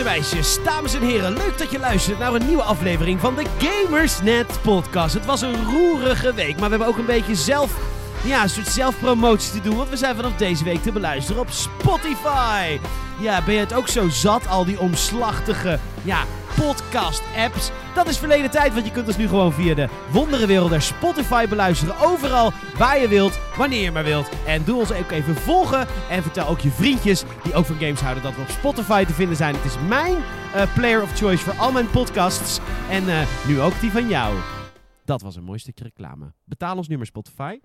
En meisjes, dames en heren, leuk dat je luistert naar een nieuwe aflevering van de Gamersnet podcast. Het was een roerige week, maar we hebben ook een beetje zelf, ja, een soort zelfpromotie te doen, want we zijn vanaf deze week te beluisteren op Spotify. Ja, ben je het ook zo zat, al die omslachtige, ja, podcast-apps? Dat is verleden tijd, want je kunt ons nu gewoon via de wonderenwereld der Spotify beluisteren. Overal, waar je wilt, wanneer je maar wilt. En doe ons ook even volgen. En vertel ook je vriendjes, die ook van games houden, dat we op Spotify te vinden zijn. Het is mijn eh, player of choice voor al mijn podcasts. En eh, nu ook die van jou. Dat was een mooi stukje reclame. Betaal ons nu maar Spotify.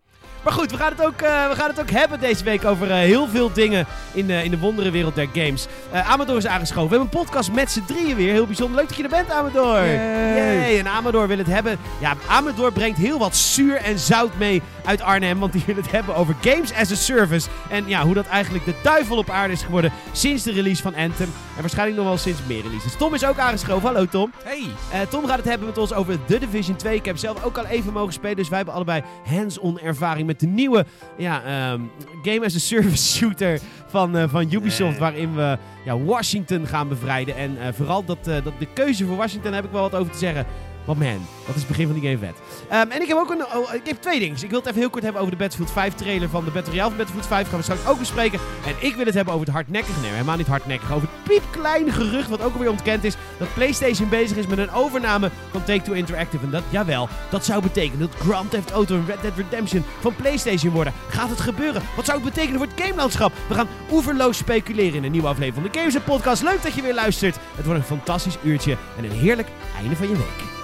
Maar goed, we gaan het ook, eh, we gaan het ook hebben deze week over eh, heel veel dingen in, eh, in de wonderenwereld der games. Amador is aangeschoven. We hebben een podcast met z'n drieën weer. Heel bijzonder. Leuk dat je er bent, Amador. Yay. En Amador wil het hebben. Ja, Amador brengt heel wat zuur en zout mee uit Arnhem. Want die wil het hebben over games as a service. En ja, hoe dat eigenlijk de duivel op aarde is geworden sinds de release van Anthem. En waarschijnlijk nog wel sinds meer releases. Tom is ook aangeschoven. Hallo Tom. Hey! Tom gaat het hebben met ons over The Division 2. Ik heb zelf ook al even mogen spelen, dus wij hebben allebei hands-on ervaring met de nieuwe ja, ehm, Game as a Service shooter van, eh, van Ubisoft. Nee. Waarin we ja, Washington gaan bevrijden. En eh, vooral dat, eh, dat de keuze voor Washington daar heb ik wel wat over te zeggen. Want man, dat is het begin van die game vet. Ehm, en ik heb ook een, oh, ik heb twee dingen. Ik wil het even heel kort hebben over de Battlefield 5 trailer van de Battle van Battlefield 5. Gaan we straks ook bespreken. En ik wil het hebben over het hardnekkige, nee helemaal niet hardnekkig. Over het piepkleine gerucht wat ook alweer ontkend is. Dat PlayStation bezig is met een overname van Take-Two Interactive. En dat, jawel, dat zou betekenen dat Grand Theft Auto en Red Dead Redemption van PlayStation worden. Gaat het gebeuren? Wat zou het betekenen voor het gamelandschap? We gaan oeverloos speculeren in een nieuwe aflevering van de Games Podcast. Leuk dat je weer luistert. Het wordt een fantastisch uurtje en een heerlijk einde van je week.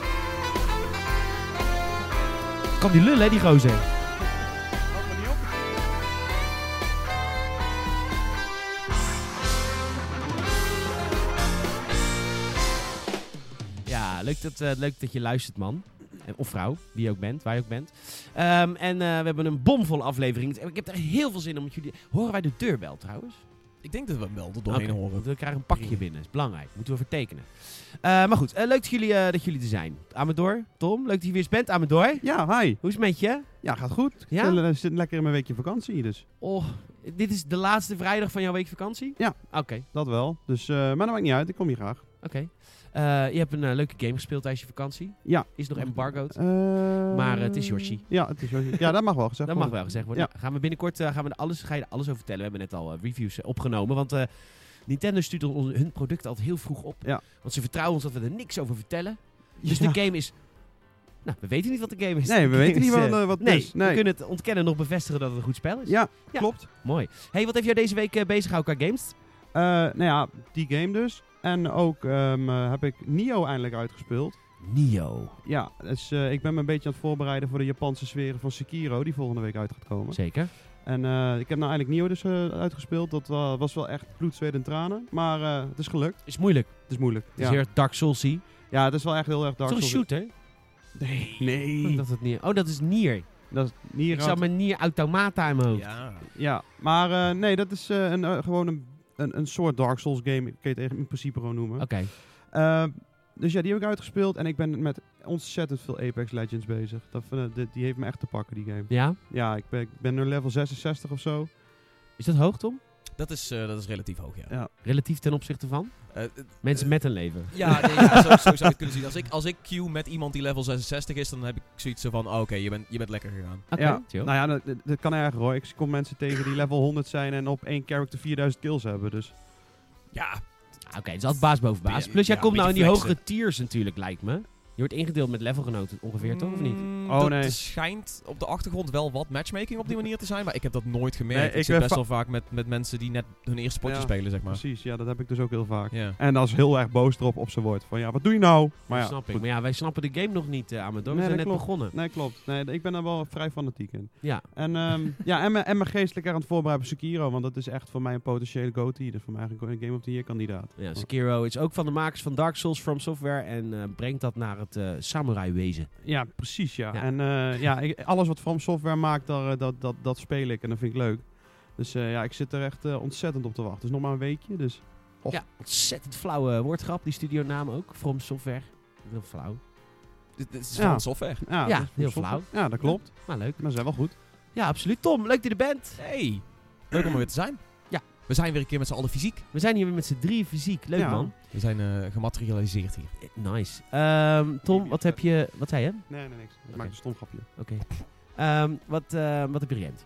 Kan die lullen, hè, die gozer. Ja, leuk dat, eh, leuk dat je luistert, man. En- Of vrouw, wie je ook bent, waar je ook bent. Ehm, en eh, we hebben een bomvolle aflevering. Ik heb er heel veel zin in met jullie. Horen wij de deurbel trouwens? Ik denk dat we wel er doorheen horen. We krijgen een pakje binnen. Dat is belangrijk. Moeten we vertekenen. Eh, maar goed, eh, leuk dat jullie, eh, dat jullie er zijn. Amador, Tom, leuk dat je weer eens bent. Amador, Ja, hi. hoe is het met je? Ja, gaat goed. Ik Ja? zit- eh, zit lekker in mijn weekje vakantie, dus Oh, dit is de laatste vrijdag van jouw week vakantie? Ja. Oké, dat wel. Dus, maar dat maakt niet uit, ik kom hier graag. oké. Je hebt een leuke game gespeeld tijdens je vakantie. Ja. Is nog embargoed. Maar, het is Yoshi. Ja, het is Yoshi. Ja, dat mag wel gezegd Dat mag worden. wel gezegd worden. Gaan we binnenkort gaan we alles, ga je er alles over vertellen. We hebben net al reviews opgenomen. Want Nintendo stuurt ons hun producten altijd heel vroeg op. Ja. Want ze vertrouwen ons dat we er niks over vertellen. Dus Ja. de game is... Nou, we weten niet wat de game is. Nee, we weten niet is, wat, eh, wat het nee, is. we kunnen het ontkennen nog bevestigen dat het een goed spel is. Ja, Ja. klopt. Mooi. Hey, wat heeft jou deze week eh, bezig gehouden qua games? Eh, nou ja, die game dus. En ook ehm, eh, heb ik Nio eindelijk uitgespeeld. Nio. Ja, dus, ik ben me een beetje aan het voorbereiden voor de Japanse sferen van Sekiro, die volgende week uit gaat komen. Zeker. En eh, ik heb nou eindelijk Nio dus eh, uitgespeeld. Dat wa- was wel echt bloed, zweet en tranen. Maar eh, het is gelukt. Is moeilijk. Het is moeilijk. Het is ja. heel erg Dark Souls-y. ja, het is wel echt heel erg Het dark. is toch een Souls. shooter? Nee. Nee. dat het Nier. Oh, dat is Nier. Dat is Nier Ik zat met Nier Automata in mijn hoofd. Ja. Ja, maar eh, nee, dat is eh, een, gewoon een, een, een soort Dark Souls game. Ik kan je het in principe gewoon noemen. Oké. Dus ja, die heb ik uitgespeeld. En ik ben met ontzettend veel Apex Legends bezig. Dat, die, die heeft me echt te pakken, die game. Ja? Ja, ik ben, ik ben nu level 66 of zo. Is dat hoog, Tom? Dat is, eh, dat is relatief hoog, ja. Ja. Relatief ten opzichte van? Eh, eh, Mensen met een leven. Ja, nee, ja, zo, zo zou je het kunnen zien. Als ik, als ik queue met iemand die level 66 is, dan heb ik zoiets zo van, oh, oké, je, bent, je bent lekker gegaan. Oké, ja. chill. Nou ja, dat, kan erger hoor. Ik kom mensen tegen die level 100 zijn en op één character 4000 kills hebben. Dus Ja, Oké, het is altijd baas boven baas. Plus jij ja, komt nou in die hogere tiers natuurlijk, lijkt me. Je wordt ingedeeld met levelgenoten ongeveer, toch? Of niet? Mm, Oh, nee. schijnt op de achtergrond wel wat matchmaking op die manier te zijn, maar ik heb dat nooit gemerkt. Nee, ik ik zit ben best va- wel vaak met, met mensen die net hun eerste potje Ja, spelen, zeg maar. precies, ja, dat heb ik dus ook heel vaak. Ja. En als heel erg boos erop op ze wordt. Van ja, wat doe je nou? Maar ja, snap ik. Maar ja, wij snappen de game nog niet, uh, Amador. We Nee, zijn net klopt. begonnen. Nee, klopt. Nee, ik ben er wel vrij fanatiek in. Ja. En, ehm, ja, en, me, en me geestelijk er aan het voorbereiden op Sekiro. Want dat is echt voor mij een potentiële GOTY. Dus voor mij eigenlijk een Game of the Year kandidaat. ja, Sekiro is ook van de makers van Dark Souls From Software en eh, brengt dat naar het eh samurai wezen. Ja, precies ja. Ja. En eh, ja, ik- alles wat From Software maakt, daar, eh, dat, dat, dat speel ik. En dat vind ik leuk. Dus eh, ja, ik zit er echt eh, ontzettend op te wachten. Is nog maar een weekje, dus... Och. Ja, ontzettend flauwe woordgrap, die studionaam ook. From Software. Heel flauw. Dit, dit is Ja. software. Ja, Ja, heel Software. flauw. Ja, dat klopt. Maar leuk. Maar ze zijn wel goed. Ja, absoluut. Tom, leuk dat je er bent. Hey, leuk om er weer te zijn. We zijn weer een keer met z'n allen fysiek. We zijn hier weer met z'n drieën fysiek. Leuk Ja. man. We zijn eh, gematerialiseerd hier. Eh, Nice. Ehm, Tom, wat heb je... Wat zei je? Nee, nee, niks. Ik maak een stom grapje. Oké. Ehm, wat, eh, wat heb je gerend?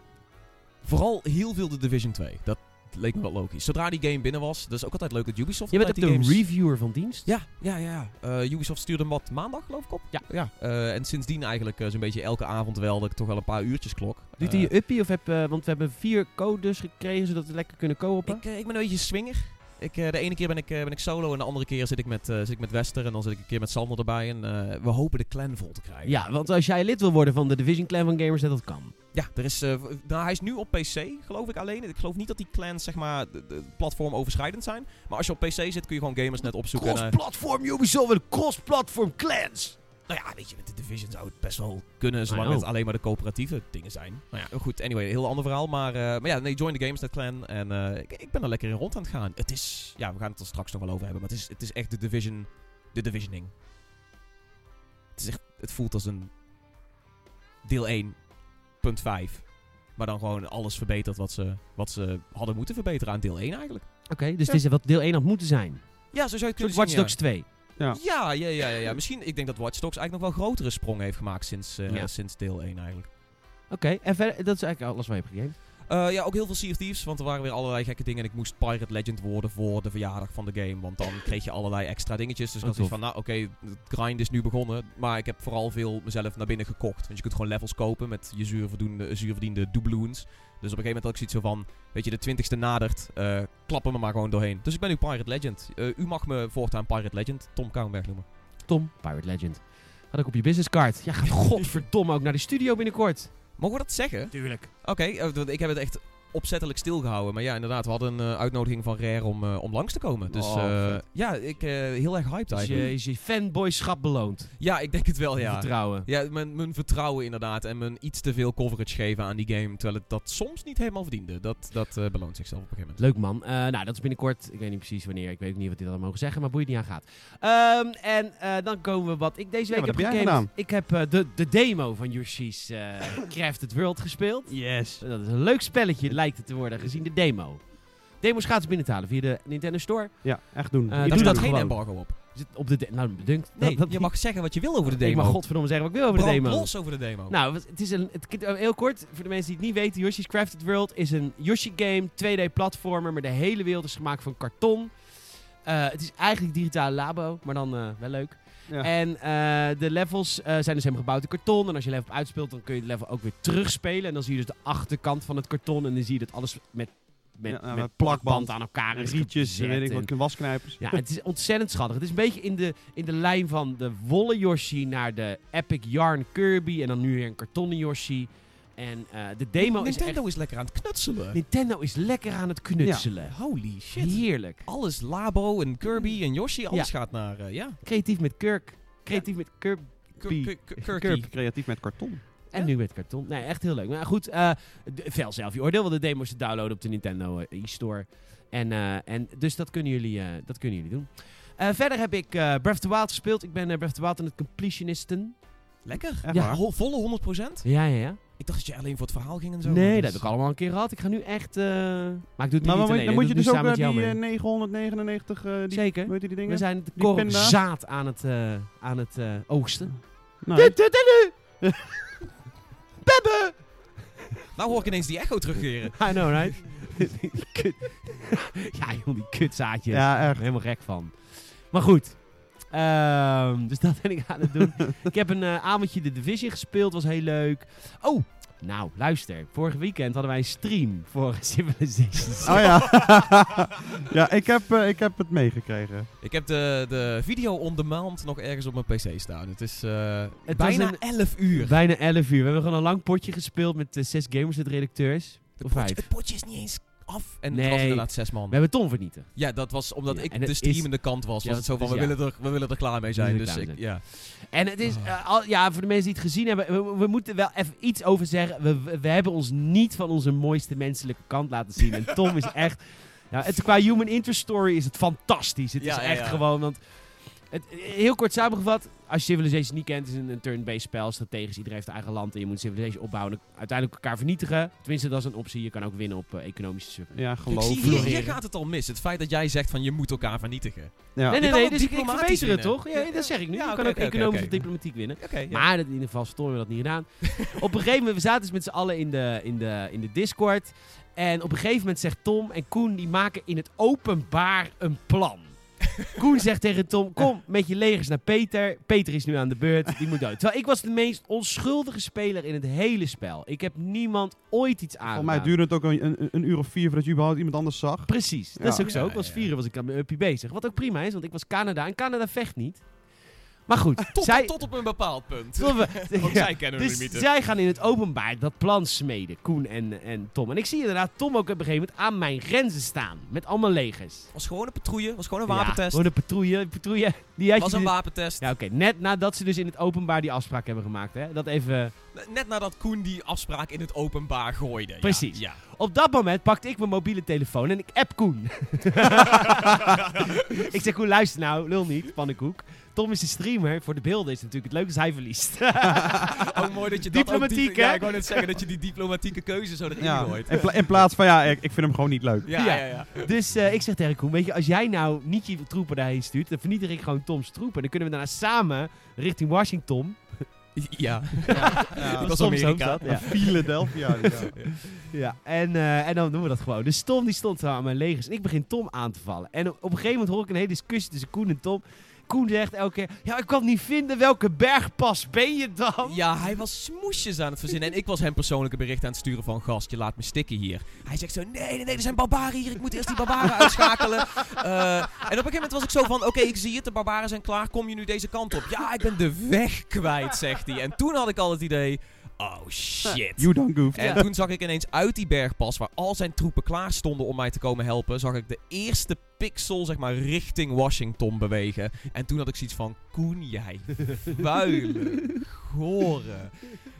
Vooral heel veel de Division 2. Dat leek me wel logisch. Zodra die game binnen was, dat is ook altijd leuk dat Ubisoft Je bent ook de games... reviewer van dienst? Ja, ja, ja. Eh, Ubisoft stuurde hem wat maandag, geloof ik, op. Ja. ja. Eh, en sindsdien eigenlijk eh, zo'n beetje elke avond wel dat ik toch wel een paar uurtjes klok. Doet hij je uppie? Of heb, want we hebben vier codes gekregen zodat we lekker kunnen kopen. ik, ik ben een beetje swinger. Ik, eh, de ene keer ben ik, eh, ben ik solo en de andere keer zit ik, met, eh, zit ik met Wester. En dan zit ik een keer met Sander erbij. En we hopen de clan vol te krijgen. Ja, want als jij lid wil worden van de Division Clan van Gamers, dat kan. Ja, er is, nou, hij is nu op PC, geloof ik alleen. Ik geloof niet dat die clans zeg maar, de, de platformoverschrijdend zijn. Maar als je op PC zit, kun je gewoon gamers net opzoeken. en, Cross-platform Ubisoft en cross-platform clans. Nou ja, weet je, met de Division zou het best wel kunnen, zolang het alleen maar de coöperatieve dingen zijn. Nou ja, goed, anyway, een heel ander verhaal. Maar, eh, maar ja, nee, join the Gamers, dat clan. En eh, ik, ik ben er lekker in rond aan het gaan. Het is, ja, we gaan het er straks nog wel over hebben. Maar het is, het is echt de Division, de Divisioning. Het, is echt, het voelt als een deel 1.5. Maar dan gewoon alles verbeterd wat ze, wat ze hadden moeten verbeteren aan deel 1 eigenlijk. Oké, dus Ja. het is wat deel 1 had moeten zijn. Ja, zo zou je het kunnen Watch Dogs 2. Ja. Ja, ja, ja, ja, ja. Misschien, ik denk dat Watch Dogs eigenlijk nog wel grotere sprong heeft gemaakt sinds, eh, Ja. sinds deel 1 eigenlijk. Oké, en verder, dat is eigenlijk alles wat je hebt gegamed. Eh, ja, ook heel veel Sea of Thieves, want er waren weer allerlei gekke dingen. En ik moest Pirate Legend worden voor de verjaardag van de game. Want dan kreeg je allerlei extra dingetjes. Dus ik Oh, had zoiets van, nou oké, het grind is nu begonnen. Maar ik heb vooral veel mezelf naar binnen gekocht. Want je kunt gewoon levels kopen met je zuurverdiende, zuurverdiende doubloons. Dus op een gegeven moment had ik zoiets zo van, weet je, de twintigste nadert, eh klappen me maar gewoon doorheen. Dus ik ben nu Pirate Legend. Eh, u mag me voortaan Pirate Legend, Tom Kouwenberg noemen. Tom, Pirate Legend. Had ik op je businesscard. Ja, gaat godverdomme ook naar de studio binnenkort. Mogen we dat zeggen? Tuurlijk. Oké, eh, want ik heb het echt opzettelijk stilgehouden. Maar ja, inderdaad, we hadden een eh, uitnodiging van Rare om, eh, om langs te komen. Dus Oh, eh, ja, ik eh heel erg hyped je, eigenlijk. is je fanboyschap beloond? Ja, ik denk het wel, ja. Vertrouwen. Ja, mijn, mijn vertrouwen inderdaad. En mijn iets te veel coverage geven aan die game. Terwijl het dat soms niet helemaal verdiende. Dat, dat eh, beloont zichzelf op een gegeven moment. Leuk man. Eh, nou, dat is binnenkort. Ik weet niet precies wanneer. Ik weet ook niet wat dit al mogen zeggen, maar boeit niet aan gaat. Ehm, en eh, dan komen we wat ik deze week heb heb gedaan? Ik heb eh, de, de demo van Yoshi's Crafted World gespeeld. Yes. Dat is een leuk spelletje, lijkt het te worden, gezien de demo. Demo's gratis binnen te halen via de Nintendo Store. Ja, echt doen. Ik daar staat dat geen embargo op. Zit op de nou, bedankt. Nee, dat, dat je mag zeggen wat je wil over de demo. Ik mag godverdomme zeggen wat ik wil over de demo. los over de demo. Nou, het is een, het, het- heel kort, voor de mensen die het niet weten, Yoshi's Crafted World is een Yoshi-game, 2D-platformer, maar de hele wereld is gemaakt van karton. Eh, het is eigenlijk digitale labo, maar dan eh, wel leuk. Ja. En eh, de levels eh, zijn dus helemaal gebouwd in karton. En als je level uitspeelt, dan kun je het level ook weer terugspelen. En dan zie je dus de achterkant van het karton. En dan zie je dat alles met, met, Ja, met, met plakband plakband aan elkaar is Rietjes, gezet weet ik en- wat, wasknijpers. ja, het is ontzettend schattig. Het is een beetje in de, in de lijn van de wollen Yoshi naar de Epic Yarn Kirby. En dan nu weer een kartonnen Yoshi. En eh, de demo is Nintendo echt... is lekker aan het knutselen. Nintendo is lekker aan het knutselen. Holy shit. Heerlijk. Alles Labo en Kirby en Yoshi, alles gaat naar, eh, ja. Creatief met Kirk. Creatief met Kirby. K- k- k- Kirky. Kirby. Creatief met karton. En Ja. nu met karton. Nee, echt heel leuk. Maar goed, eh d- vel zelf je oordeel. Want de demo is te downloaden op de Nintendo eh, e-store. En, eh, en dus dat kunnen jullie, eh, dat kunnen jullie doen. Eh, verder heb ik eh Breath of the Wild gespeeld. Ik ben Breath of the Wild aan het completionisten. Lekker. Echt Ja. waar? Volle 100%? Ja, ja, ja. Ik dacht dat je alleen voor het verhaal ging en zo. Nee, Dus- dat heb ik allemaal een keer gehad. Ik ga nu echt... eh, Maar ik doe het Maar niet dan moet, alleen. dan moet je het dus ook eh, die mee. eh, 999, eh, die, Zeker. hoe heet die We dingen? zijn de Die korp pinda's? zaad aan het, eh, aan het oogsten. Nou, Bebbe! Nou hoor ik ineens die echo terugkeren. I know, right? Kut. ja, joh, die kutzaadjes. Ja, echt. Helemaal gek van. Maar goed. Ehm, dus dat ben ik aan het doen. ik heb een eh, avondje de Division gespeeld. Was heel leuk. Oh, nou, luister. Vorige weekend hadden wij een stream voor Civilization. Oh ja. ja, ik heb, eh, ik heb het meegekregen. Ik heb de, de video on demand nog ergens op mijn pc staan. Het is eh, Het bijna was 11 uur. Bijna 11 uur. We hebben gewoon een lang potje gespeeld met zes gamers en redacteurs. Het Of potje, vijf. het potje is niet eens af. En Nee. het was inderdaad zes man. We hebben Tom vernietigd. Ja, dat was omdat Ja, ik en de streamende kant was. Ja, was het zo van, dus we, ja. willen er, we willen er klaar mee zijn. willen Dus ik, ja. En het is, Oh. eh, al, ja, voor de mensen die het gezien hebben, we, we moeten wel even iets over zeggen. We, we, we hebben ons niet van onze mooiste menselijke kant laten zien. En Tom is echt, ja, het, qua human interest story is het fantastisch. Het Ja, is ja, echt ja. gewoon, want Het, heel kort samengevat, als je Civilization niet kent, is het een, een turn-based spel, strategisch. Iedereen heeft eigen land en je moet Civilization opbouwen en uiteindelijk elkaar vernietigen. Tenminste, dat is een optie. Je kan ook winnen op eh, economische suppen. Ja, Ik geloof. zie, hier, gaat het al mis. Het feit dat jij zegt van je moet elkaar vernietigen. Ja. nee, nee, nee, dus ik, ik verbeter het toch? Ja, dat zeg ik nu. Ja, je kan ook oké, economisch of diplomatiek winnen. Maar in ieder geval, hebben we dat niet gedaan. op een gegeven moment, we zaten dus met z'n allen in de, in, de, in de Discord. En op een gegeven moment zegt Tom en Koen, die maken in het openbaar een plan. Koen zegt tegen Tom, kom met je legers naar Peter. Peter is nu aan de beurt, die moet dood. Terwijl ik was de meest onschuldige speler in het hele spel. Ik heb niemand ooit iets aangedaan. Volgens mij duurde het ook een, een, een uur of vier voordat je überhaupt iemand anders zag. Precies, dat Ja. is ook zo. Ik was vieren, was ik aan mijn uppie bezig. Wat ook prima is, want ik was Canada en Canada vecht niet. Maar goed, Tot, zij... tot op een bepaald punt. Want Ja. zij kennen Dus limieten. zij gaan in het openbaar dat plan smeden, Koen en, en Tom. En ik zie inderdaad Tom ook op een gegeven moment aan mijn grenzen staan. Met allemaal legers. was gewoon een patrouille, was gewoon een Ja, wapentest. gewoon een patrouille. Een patrouille die had was je een dus- wapentest. Ja, oké. Net nadat ze dus in het openbaar die afspraak hebben gemaakt. Hè? Dat even... Net nadat Koen die afspraak in het openbaar gooide. Ja, Precies. Ja. Op dat moment pakte ik mijn mobiele telefoon en ik app Koen. ik zeg, Koen, luister nou. Lul niet, pannenkoek. Tom is de streamer. Voor de beelden is het natuurlijk het leuk als hij verliest. Ook mooi dat je dat Diplomatiek, ook die- Ja, hè? ik wou net zeggen dat je die diplomatieke keuze zo erin Ja. gooit. In, pla- in plaats van ja, ik, ik vind hem gewoon niet leuk. Ja, Ja. ja, ja. Dus eh, ik zeg tegen Koen, weet je, als jij nou niet je troepen daarheen stuurt, dan vernietig ik gewoon Toms troepen. En dan kunnen we daarna samen richting Washington. Ja. Ja, Ik was Amerika. ook dat, ja. Philadelphia. Ja. Ja, en, eh, en dan doen we dat gewoon. Dus Tom die stond zo aan mijn legers en ik begin Tom aan te vallen. En op, op een gegeven moment hoor ik een hele discussie tussen Koen en Tom. Koen zegt elke keer, ja, ik kan niet vinden welke bergpas ben je dan? Ja, hij was smoesjes aan het verzinnen. En ik was hem persoonlijk een bericht aan het sturen van... Gast, je laat me stikken hier. Hij zegt zo... Nee, nee, nee, er zijn barbaren hier. Ik moet eerst die barbaren uitschakelen. Eh, en op een gegeven moment was ik zo van... Oké, ik zie het. De barbaren zijn klaar. Kom je nu deze kant op? Ja, ik ben de weg kwijt, zegt hij. En toen had ik al het idee... Oh, shit. You don't goof. En toen zag ik ineens uit die bergpas, waar al zijn troepen klaar stonden om mij te komen helpen, zag ik de eerste pixel, zeg maar, richting Washington bewegen. En toen had ik zoiets van, Koen, jij vuile, gore...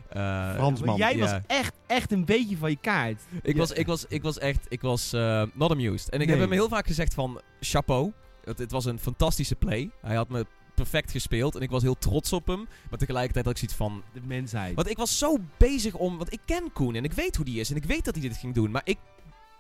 eh, Fransman. Jij Ja. was echt, echt een beetje van je kaart. ik, Ja. was, ik, was, ik was echt, ik was eh, not amused. En ik Nee. heb hem heel vaak gezegd van, chapeau. Het, het was een fantastische play. Hij had me perfect gespeeld en ik was heel trots op hem. Maar tegelijkertijd had ik zoiets van, De mensheid. want ik was zo bezig om. Want ik ken Koen en ik weet hoe die is. En ik weet dat hij dit ging doen. Maar ik.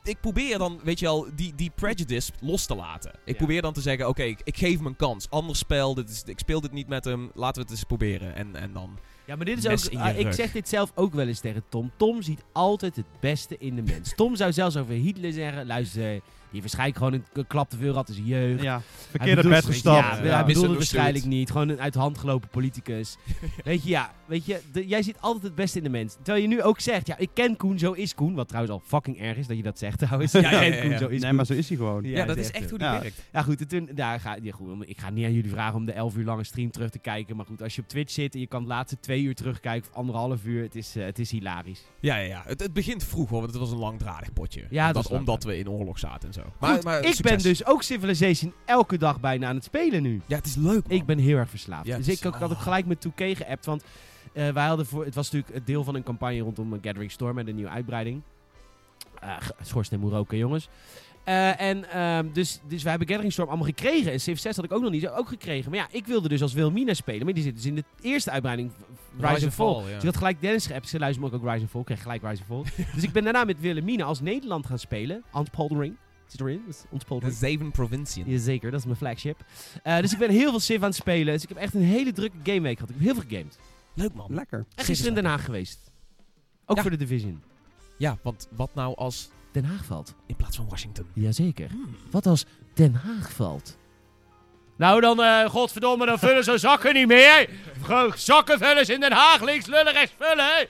Ik probeer dan, weet je wel, die, die prejudice los te laten. Ik Ja. probeer dan te zeggen, oké, ik, ik geef hem een kans. Anders spel, dit is, ik speel dit niet met hem. Laten we het eens proberen. En, en dan... Ja, maar dit is ook. ah, ik zeg dit zelf ook wel eens tegen Tom. Tom ziet altijd het beste in de mens. Tom zou zelfs over Hitler zeggen: luister, die waarschijnlijk gewoon een, klap te veel had in zijn jeugd. Ja, Hij verkeerde bed gestapt. Ja, Ja, hij bedoelde het waarschijnlijk niet. Gewoon een uit de hand gelopen politicus. weet je, ja. Weet je, de- jij ziet altijd het beste in de mens. Terwijl je nu ook zegt, ja, ik ken Koen, zo is Koen. Wat trouwens al fucking erg is dat je dat zegt trouwens. Ja, Ik ja, ken ja, Koen, ja. zo is Nee, Koen. maar zo is hij gewoon. Ja, dat is echt hoe die Ja. werkt. Ja, goed. En toen, daar ga, ja, goed. Ik ga niet aan jullie vragen om de 11 uur lange stream terug te kijken. Maar goed, als je op Twitch zit en je kan de laatste twee uur terugkijken, of anderhalf uur, het is, eh, het is hilarisch. Ja, ja, ja. Het, het begint vroeg hoor, want het was een langdradig potje. Ja, omdat we in oorlog zaten en. Goed, ik ben dus ook Civilization elke dag bijna aan het spelen nu. Ja, het is leuk man. Ik ben heel erg verslaafd. Dus ik had ook oh. gelijk met 2K geappt. Want eh, wij hadden voor, het was natuurlijk het deel van een campagne rondom Gathering Storm met een nieuwe uitbreiding. Uh, Schoorsteen roken, jongens. Eh, en ehm, dus, dus wij hebben Gathering Storm allemaal gekregen. En Civ 6 had ik ook nog niet ook gekregen. Maar ja, ik wilde dus als Wilmina spelen. Maar die zit dus in de eerste uitbreiding Rise, Rise and Fall. Fall, ja. Dus ik had gelijk Dennis geappt. Ze luisteren me ook Rise and Fall. Ik kreeg gelijk Rise and Fall. dus ik ben daarna met Wilhelmina als Nederland gaan spelen. Antpoldering. Zit Dat is De zeven provinciën. Jazeker, dat is mijn flagship. Eh, dus ik ben heel veel Civ aan het spelen. Dus ik heb echt een hele drukke gameweek gehad. Ik heb heel veel gegamed. Leuk man. Lekker. En gisteren in Den Haag geweest. Ook Ja. voor de Division. Ja, want wat nou als Den Haag valt. in plaats van Washington? Jazeker. Hmm. Wat als Den Haag valt? Nou dan, eh godverdomme, dan vullen ze zakken niet meer. Gewoon zakkenvullers in Den Haag, links lullen, rechts vullen.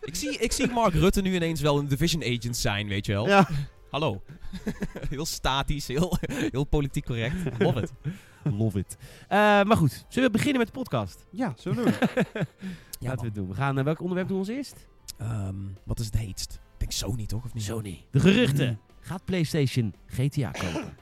Ik zie, ik zie Mark Rutte nu ineens wel een division agent zijn, weet je wel. Ja. Hallo. heel statisch, heel, heel politiek correct. Love it. Love it. Eh, maar goed, zullen we beginnen met de podcast? Ja, zo doen we. Laten we het doen. We gaan, eh, welk onderwerp doen we ons eerst? Ehm, wat is het heetst? Ik denk Sony toch, of niet? Sony. De geruchten. Gaat PlayStation GTA kopen?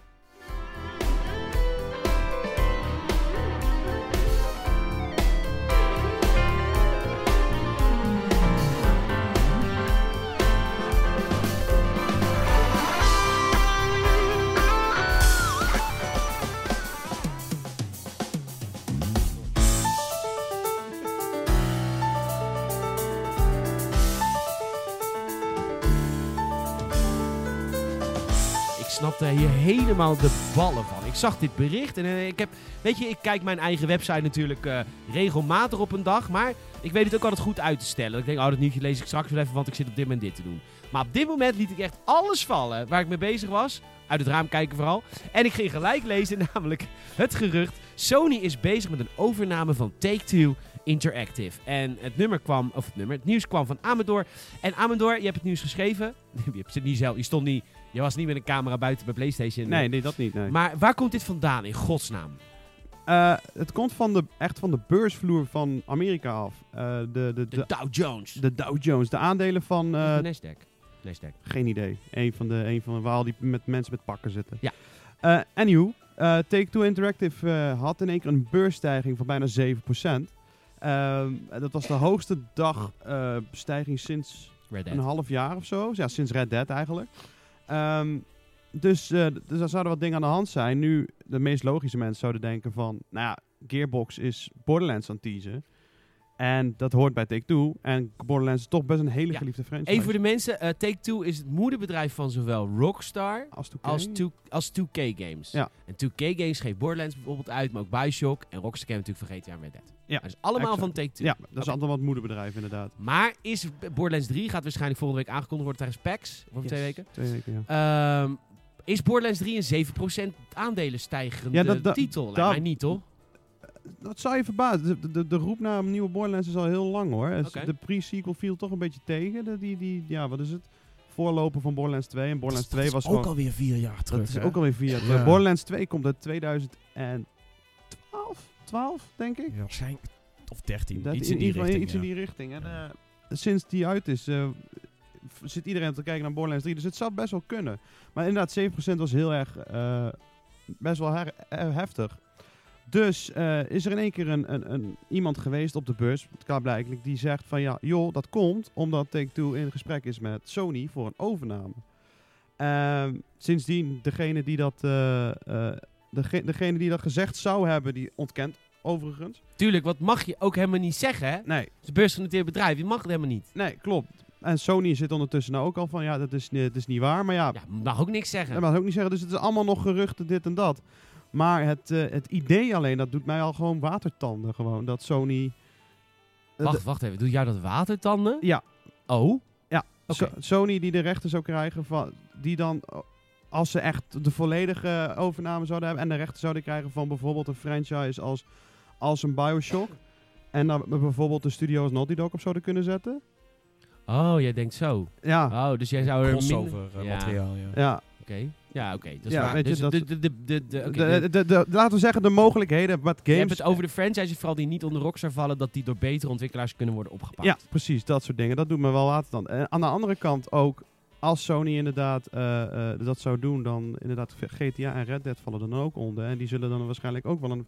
Snapte hier helemaal de ballen van. Ik zag dit bericht en eh, ik heb... Weet je, ik kijk mijn eigen website natuurlijk eh, regelmatig op een dag. Maar ik weet het ook altijd goed uit te stellen. Ik denk, oh, dat nieuwtje lees ik straks wel even, want ik zit op dit moment dit te doen. Maar op dit moment liet ik echt alles vallen waar ik mee bezig was. Uit het raam kijken vooral. En ik ging gelijk lezen, namelijk het gerucht. Sony is bezig met een overname van Take-Two Interactive. En het nummer kwam, of het nummer, het nieuws kwam van Amador. En Amador, je hebt het nieuws geschreven. Je, hebt het niet zelf, je stond niet, je was niet met een camera buiten bij PlayStation. Nee, nee, dat niet. Nee. Maar waar komt dit vandaan in godsnaam? Eh, het komt van de, echt van de beursvloer van Amerika af. Eh, de, de, De de, Dow Jones. de Dow Jones. De aandelen van... eh, de Nasdaq. Nasdaq. Geen idee. Een van de, een van de waar al die met mensen met pakken zitten. Ja. Eh anywho, eh, Take-Two Interactive eh, had in één keer een beursstijging van bijna 7%. Ehm, dat was de hoogste dagstijging sinds Red een half jaar of zo. Ja, sinds Red Dead eigenlijk. Ehm, dus, eh, dus er zouden wat dingen aan de hand zijn. Nu, de meest logische mensen zouden denken van... Nou ja, Gearbox is Borderlands aan het teasen. En dat hoort bij Take-Two. En Borderlands is toch best een hele Ja. geliefde franchise. Even voor de mensen, eh, Take-Two is het moederbedrijf van zowel Rockstar Als 2K. als, 2, als 2K Games. Ja. En 2K Games geeft Borderlands bijvoorbeeld uit, maar ook Bioshock. En Rockstar we natuurlijk van GTA en Red Dead. Ja, Dat is allemaal exact. van Take-Two. Ja, dat is Oké. allemaal wat moederbedrijf inderdaad. Maar is Borderlands 3, gaat waarschijnlijk volgende week aangekondigd worden tijdens PAX, over twee weken. Twee weken, ja. Ehm, is Borderlands 3 een 7% aandelen stijgende Ja, dat- dat- titel? Lijkt dat- mij niet, toch? Dat zou je verbazen. De, de, de roep naar een nieuwe Borderlands is al heel lang hoor. De pre-sequel viel toch een beetje tegen. De, die, die, ja, wat is het? Voorloper van Borderlands 2. En Borderlands 2 was ook gewoon... alweer vier jaar terug. dat is hè? ook alweer vier jaar terug. Ja. Borderlands 2 komt uit 2012, 12 denk ik. Ja, waarschijnlijk. Of 13. Dat iets in, in die richting. iets in die richting. En eh, sinds die uit is, eh, zit iedereen te kijken naar Borderlands 3. Dus het zou best wel kunnen. Maar inderdaad, 7% was heel erg, eh, best wel her- heftig. Dus eh, is er in één keer een, een, een, iemand geweest op de beurs, blijkbaar, die zegt van ja, joh, dat komt omdat Take-Two in gesprek is met Sony voor een overname. Ehm, sindsdien, degene die dat, eh, eh, dege- degene die dat gezegd zou hebben, die ontkent overigens. Tuurlijk, wat mag je ook helemaal niet zeggen, hè? Het Nee, is een beursgenoteerd bedrijf, je mag het helemaal niet. Nee, klopt. En Sony zit ondertussen nou ook al van, ja, dat is, dat is niet waar. Maar ja, Ja, mag ook niks zeggen. dat mag ook niet zeggen. Dus het is allemaal nog geruchten, dit en dat. Maar het, eh, het idee alleen, dat doet mij al gewoon watertanden. Gewoon, dat Sony... eh, Wacht, wacht even. Doe jij dat watertanden? Ja. Oh? Ja. So- Sony die de rechten zou krijgen van... Die dan, als ze echt de volledige overname zouden hebben... en de rechten zouden krijgen van bijvoorbeeld een franchise als, als een Bioshock... en dan bijvoorbeeld de studio als Naughty Dog op zouden kunnen zetten. Oh, jij denkt zo. Ja, Oh, dus jij zou er Crossover minder... eh, Ja, materiaal, ja. ja. Oké. Ja, oké. Dat is Ja, waar. weet je, dus dat- de, de, de, de, de, oké, de, de- de, de- laten we zeggen, de mogelijkheden wat je hebt games... het over de franchises, vooral die niet onder Rockstar vallen, dat die door betere ontwikkelaars kunnen worden opgepakt. Ja, precies, dat soort dingen. Dat doet me wel later dan. En aan de andere kant ook, als Sony inderdaad eh, eh, dat zou doen, dan inderdaad GTA en Red Dead vallen er dan ook onder. En die zullen dan waarschijnlijk ook wel een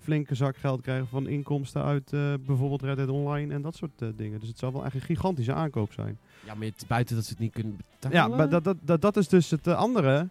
flinke zak geld krijgen van inkomsten uit eh, bijvoorbeeld Red Dead Online en dat soort eh, dingen. Dus het zou wel echt een gigantische aankoop zijn. Ja, maar het, buiten dat ze het niet kunnen betalen. Ja, maar dat, dat, dat, dat is dus het eh, andere.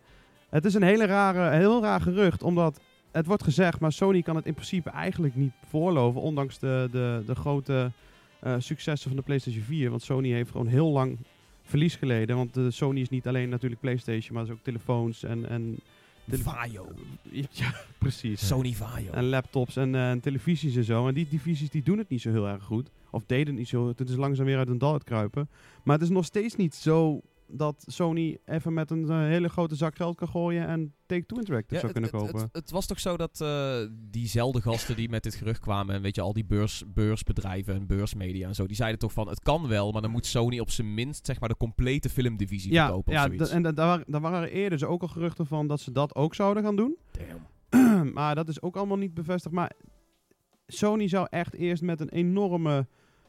Het is een hele rare, heel raar gerucht, omdat het wordt gezegd, maar Sony kan het in principe eigenlijk niet voorloven, ondanks de, de, de grote eh, successen van de PlayStation 4. Want Sony heeft gewoon heel lang verlies geleden. Want de Sony is niet alleen natuurlijk PlayStation, maar is ook telefoons en... en Vaio. ja, precies. Sony Vaio. En laptops en, eh, en televisies en zo. En die divisies die doen het niet zo heel erg goed. Of deden het niet zo. Het is langzaam weer uit een dal uitkruipen. Maar het is nog steeds niet zo dat Sony even met een eh, hele grote zak geld kan gooien en Take-Two Interactive zou het, kunnen het- kopen. Het, het was toch zo dat eh, diezelfde gasten die met dit gerucht kwamen, en weet je, al die beurs, beursbedrijven en beursmedia en zo, die zeiden toch van, het kan wel, maar dan moet Sony op zijn minst, zeg maar, de complete filmdivisie ja, verkopen ja of zoiets. d- en da- daar, waren- daar waren eerder dus ook al geruchten van dat ze dat ook zouden gaan doen. Damn. maar dat is ook allemaal niet bevestigd. Maar Sony zou echt eerst met een enorme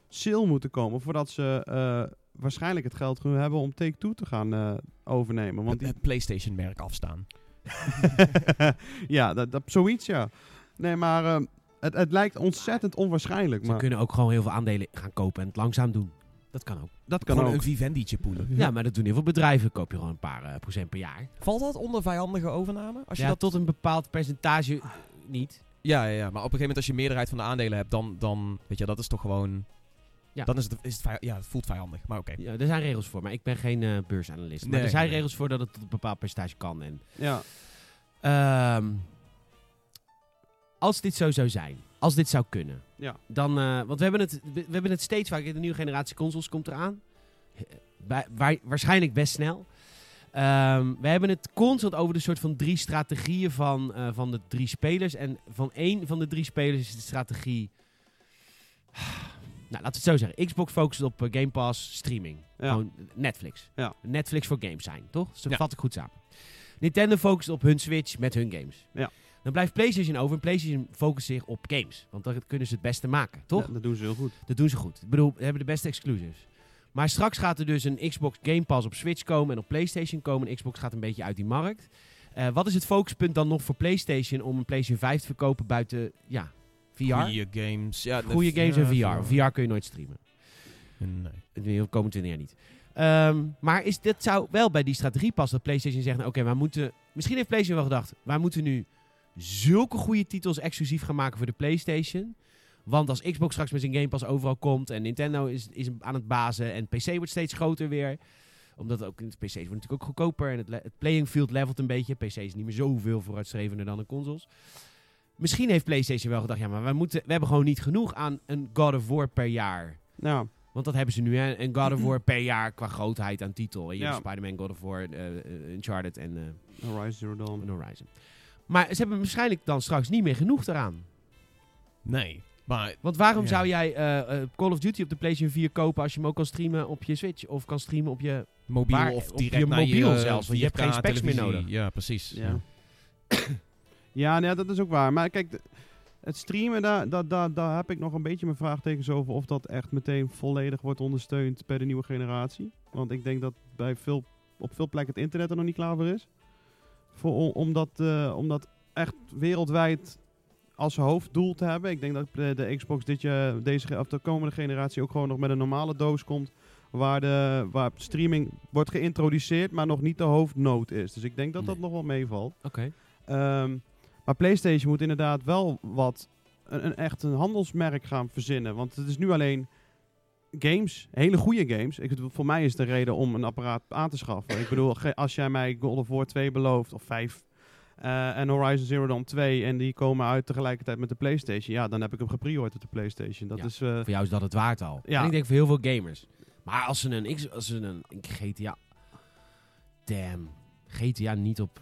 sale moeten komen voordat ze eh, waarschijnlijk het geld kunnen hebben om Take-Two te gaan eh, overnemen. Want Het, die, het PlayStation-merk afstaan. ja, dat, dat, zoiets ja. Nee, maar eh, het, het lijkt ontzettend onwaarschijnlijk. Ze Maar kunnen ook gewoon heel veel aandelen gaan kopen en het langzaam doen. Dat kan ook. dat kan Gewoon ook. een Vivendi'tje poelen. Ja, maar dat doen heel veel bedrijven. Koop je gewoon een paar eh, procent per jaar. Valt dat onder vijandige overname? Als je ja, dat... tot een bepaald percentage niet. ja, ja, ja, maar op een gegeven moment als je meerderheid van de aandelen hebt, dan, dan weet je, dat is toch gewoon... Ja. Dan is het, is het, ja, het voelt vijandig, maar oké. Ja, er zijn regels voor, maar ik ben geen eh, beursanalist. Maar er zijn nee. regels voor dat het tot een bepaald percentage kan. En, Ja. Ehm, als dit zo zou zijn, als dit zou kunnen, Ja. dan, eh, want we hebben, het, we, we hebben het steeds vaker, de nieuwe generatie consoles komt eraan. Bij, waar- waarschijnlijk best snel. Ehm, we hebben het constant over de soort van drie strategieën van, eh, van de drie spelers. En van één van de drie spelers is de strategie... Nou, laten we het zo zeggen. Xbox focust op eh, Game Pass streaming. Ja. Gewoon Netflix. Ja. Netflix voor games zijn, toch? Zo Ja. vat ik goed samen. Nintendo focust op hun Switch met hun games. Ja. Dan blijft PlayStation over en PlayStation focust zich op games. Want dan kunnen ze het beste maken, toch? Ja, dat doen ze heel goed. Dat doen ze goed. Ik bedoel, we hebben de beste exclusives. Maar straks gaat er dus een Xbox Game Pass op Switch komen en op PlayStation komen. En Xbox gaat een beetje uit die markt. Eh, wat is het focuspunt dan nog voor PlayStation om een PlayStation 5 te verkopen buiten ja, VR? Goeie games. Ja, Goede games en VR. VR kun je nooit streamen. Nee. De komende 20 jaar niet. Ehm, maar is, dit zou wel bij die strategie passen dat PlayStation zegt, nou, oké, wij moeten... Misschien heeft PlayStation wel gedacht, wij moeten nu zulke goede titels exclusief gaan maken voor de PlayStation. Want als Xbox straks met zijn Game Pass overal komt en Nintendo is, is aan het bazen en PC wordt steeds groter weer. Omdat ook het PC's wordt natuurlijk ook goedkoper en het, het playing field levelt een beetje. PC is niet meer zoveel vooruitstrevender dan de consoles. Misschien heeft PlayStation wel gedacht, ja, maar wij moeten, we hebben gewoon niet genoeg aan een God of War per jaar. Ja. Want dat hebben ze nu, hè. Een God of War per jaar qua grootheid aan titel. Je Ja. hebt Spider-Man, God of War, eh, eh, Uncharted en eh, Horizon Zero Dawn. en Horizon. Maar ze hebben waarschijnlijk dan straks niet meer genoeg eraan. Nee. Maar Want waarom Ja. zou jij Call of Duty op de PlayStation 4 kopen als je hem ook kan streamen op je Switch? Of kan streamen op je... mobiel Waar- of op direct je naar mobiel je zelfs, want je hebt geen 4K specs meer nodig. Ja, precies. Ja. ja, nee, dat is ook waar. Maar kijk, het streamen, daar, daar, daar, daar heb ik nog een beetje mijn vraagtekens over of dat echt meteen volledig wordt ondersteund bij de nieuwe generatie. Want ik denk dat bij veel, op veel plekken het internet er nog niet klaar voor is. Voor, om, om, dat, eh, om dat echt wereldwijd als hoofddoel te hebben. Ik denk dat de, de Xbox dit jaar, deze, of de komende generatie ook gewoon nog met een normale doos komt. Waar, de, waar streaming wordt geïntroduceerd, maar nog niet de hoofdnood is. Dus ik denk dat dat Nee. nog wel meevalt. Oké. Ehm, maar PlayStation moet inderdaad wel wat een, een echt een handelsmerk gaan verzinnen. Want het is nu alleen games, hele goede games. Ik, voor mij is de reden om een apparaat aan te schaffen. Ik bedoel, als jij mij God of War 2 belooft, of 5, eh, en Horizon Zero Dawn 2, en die komen uit tegelijkertijd met de PlayStation, ja, dan heb ik hem gepreord op de PlayStation. Dat Ja. is... eh, Voor jou is dat het waard al. Ja. En ik denk voor heel veel gamers. Maar als ze een, X, als ze een, een GTA... Damn. GTA niet op...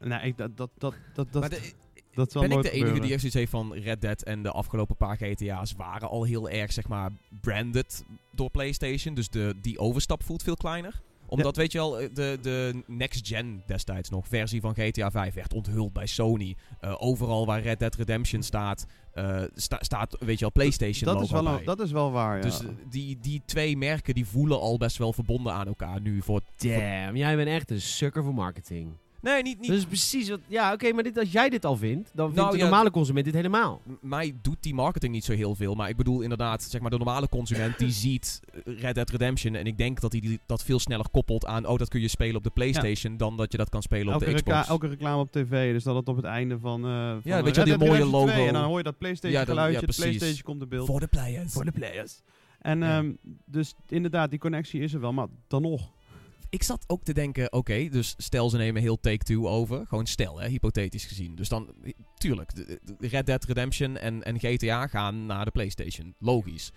nee, ik- dat, dat, dat, dat, dat, Maar de- dat zal ben ik de enige gebeuren. die echt zoiets heeft van Red Dead en de afgelopen paar GTA's waren al heel erg, zeg maar, branded door PlayStation. Dus de, die overstap voelt veel kleiner. Omdat, weet je wel, de, de next gen destijds nog, versie van GTA 5 werd onthuld bij Sony. Eh, overal waar Red Dead Redemption staat, eh, sta- staat, weet je wel, PlayStation dat is, wel, bij. een- dat is wel waar, ja. Dus die, die twee merken die voelen al best wel verbonden aan elkaar nu. Voor Damn, jij bent echt een sukker voor marketing. Nee, niet, niet Dat is precies wat... Ja, oké, maar dit, als jij dit al vindt, dan vindt Nou, de ja, normale consument dit helemaal. Mij doet die marketing niet zo heel veel. Maar ik bedoel inderdaad, zeg maar, de normale consument die ziet eh, Red Dead Redemption. En ik denk dat hij dat veel sneller koppelt aan, oh, dat kun je spelen op de PlayStation. Dan dat je dat kan spelen op de recla- Xbox. elke reclame op tv, dus dat het op het einde van, eh van Ja, eh, weet je die Dead mooie Redemption 2, logo. en dan hoor je dat PlayStation Ja, dan- geluidje, ja, de precies. PlayStation komt in beeld. Voor de players. Voor de players. En Ja. ehm, dus inderdaad, die connectie is er wel, maar dan nog. Ik zat ook te denken, oké, dus stel ze nemen heel Take-Two over. Gewoon stel, hè, hypothetisch gezien. Dus dan, tuurlijk, Red Dead Redemption en, en GTA gaan naar de PlayStation. Logisch.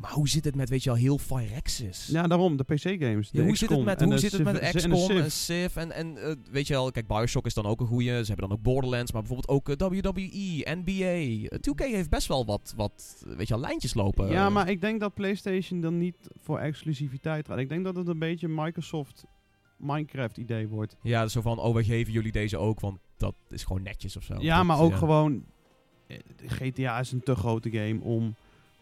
Maar hoe zit het met, weet je wel, heel Firaxis? Ja, daarom, de PC-games. Ja, hoe zit het met, hoe zit het met XCOM en Civ en, en eh, weet je wel, kijk, Bioshock is dan ook een goeie. Ze hebben dan ook Borderlands, maar bijvoorbeeld ook eh, WWE, NBA. Eh, 2K heeft best wel wat, wat weet je wel, lijntjes lopen. Ja, maar ik denk dat PlayStation dan niet voor exclusiviteit gaat. Ik denk dat het een beetje Microsoft Minecraft-idee wordt. Ja, zo van, oh, we geven jullie deze ook, want dat is gewoon netjes of zo. ja, Dat, maar ook ja. gewoon... eh, GTA is een te grote game om,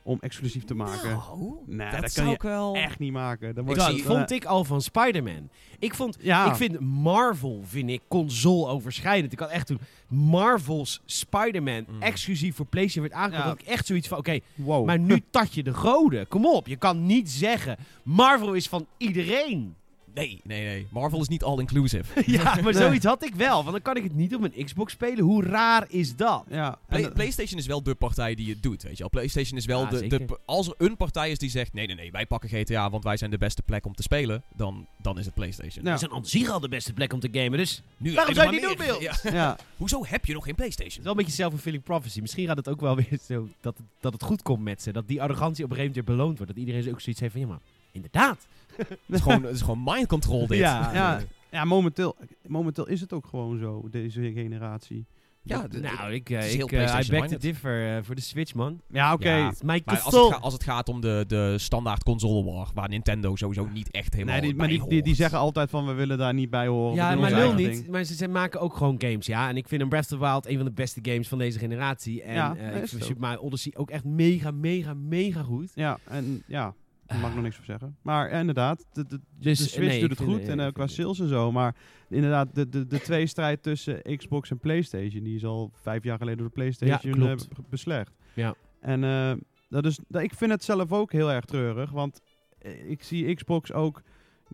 om exclusief te maken. Nou, Nee, dat, dat zou kan ik wel... Echt niet maken. Dan Ik, zie- het, vond eh, ik al van Spider-Man. Ik vond... Ja, Ik vind Marvel, vind ik, console overschrijdend. Ik had echt toen Marvel's Spider-Man Mm. exclusief voor PlayStation werd aangekondigd. Ja. ik echt zoiets van, oké, wow. maar nu tat je de goden. Kom op, je kan niet zeggen, Marvel is van iedereen. Nee, nee, nee. Marvel is niet all-inclusive. ja, maar Nee. zoiets had ik wel. Want dan kan ik het niet op mijn Xbox spelen. Hoe raar is dat? Ja, en Play- dat- PlayStation is wel de partij die het doet, weet je wel. PlayStation is wel Ja, de, de... Als er een partij is die zegt... Nee, nee, nee, wij pakken GTA, want wij zijn de beste plek om te spelen. Dan, dan is het PlayStation. Ja. Het is aan zich al de beste plek om te gamen. Dus Nu Waarom zou je die doen, Ja. ja, Hoezo heb je nog geen het PlayStation? is wel een beetje self-fulfilling prophecy. Misschien gaat het ook wel weer zo dat het, dat het goed komt met ze. Dat die arrogantie op een gegeven moment weer beloond wordt. Dat iedereen ook zoiets heeft van, ja maar, inderdaad. Het is gewoon, het is gewoon mind control dit. Ja. ja, ja momenteel, momenteel is het ook gewoon zo, deze generatie. Ja, de- nou, ik, eh, heel ik, eh, I to minded. differ eh, voor de Switch, man. Ja, oké. Ja. Maar als het, als het gaat om de, de standaard console war, waar Nintendo sowieso niet echt helemaal Nee, die, maar die, die, die zeggen altijd van we willen daar niet bij horen. Ja, maar eigen niet. ding. Maar ze, ze maken ook gewoon games, ja. En ik vind een Breath of the Wild een van de beste games van deze generatie. En Ja, eh, ik vind Super Mario Odyssey ook echt mega, mega, mega goed. Ja, en ja, daar mag ik nog niks voor zeggen. Maar ja, inderdaad, de, de, Dus, de Switch nee, doet het goed eh, en uh, qua sales en zo. Maar inderdaad, de, de, de twee strijd tussen Xbox en PlayStation, die is al vijf jaar geleden door de PlayStation Ja, eh, beslecht. Ja. En eh, dat is, dat, ik vind het zelf ook heel erg treurig, want eh, ik zie Xbox ook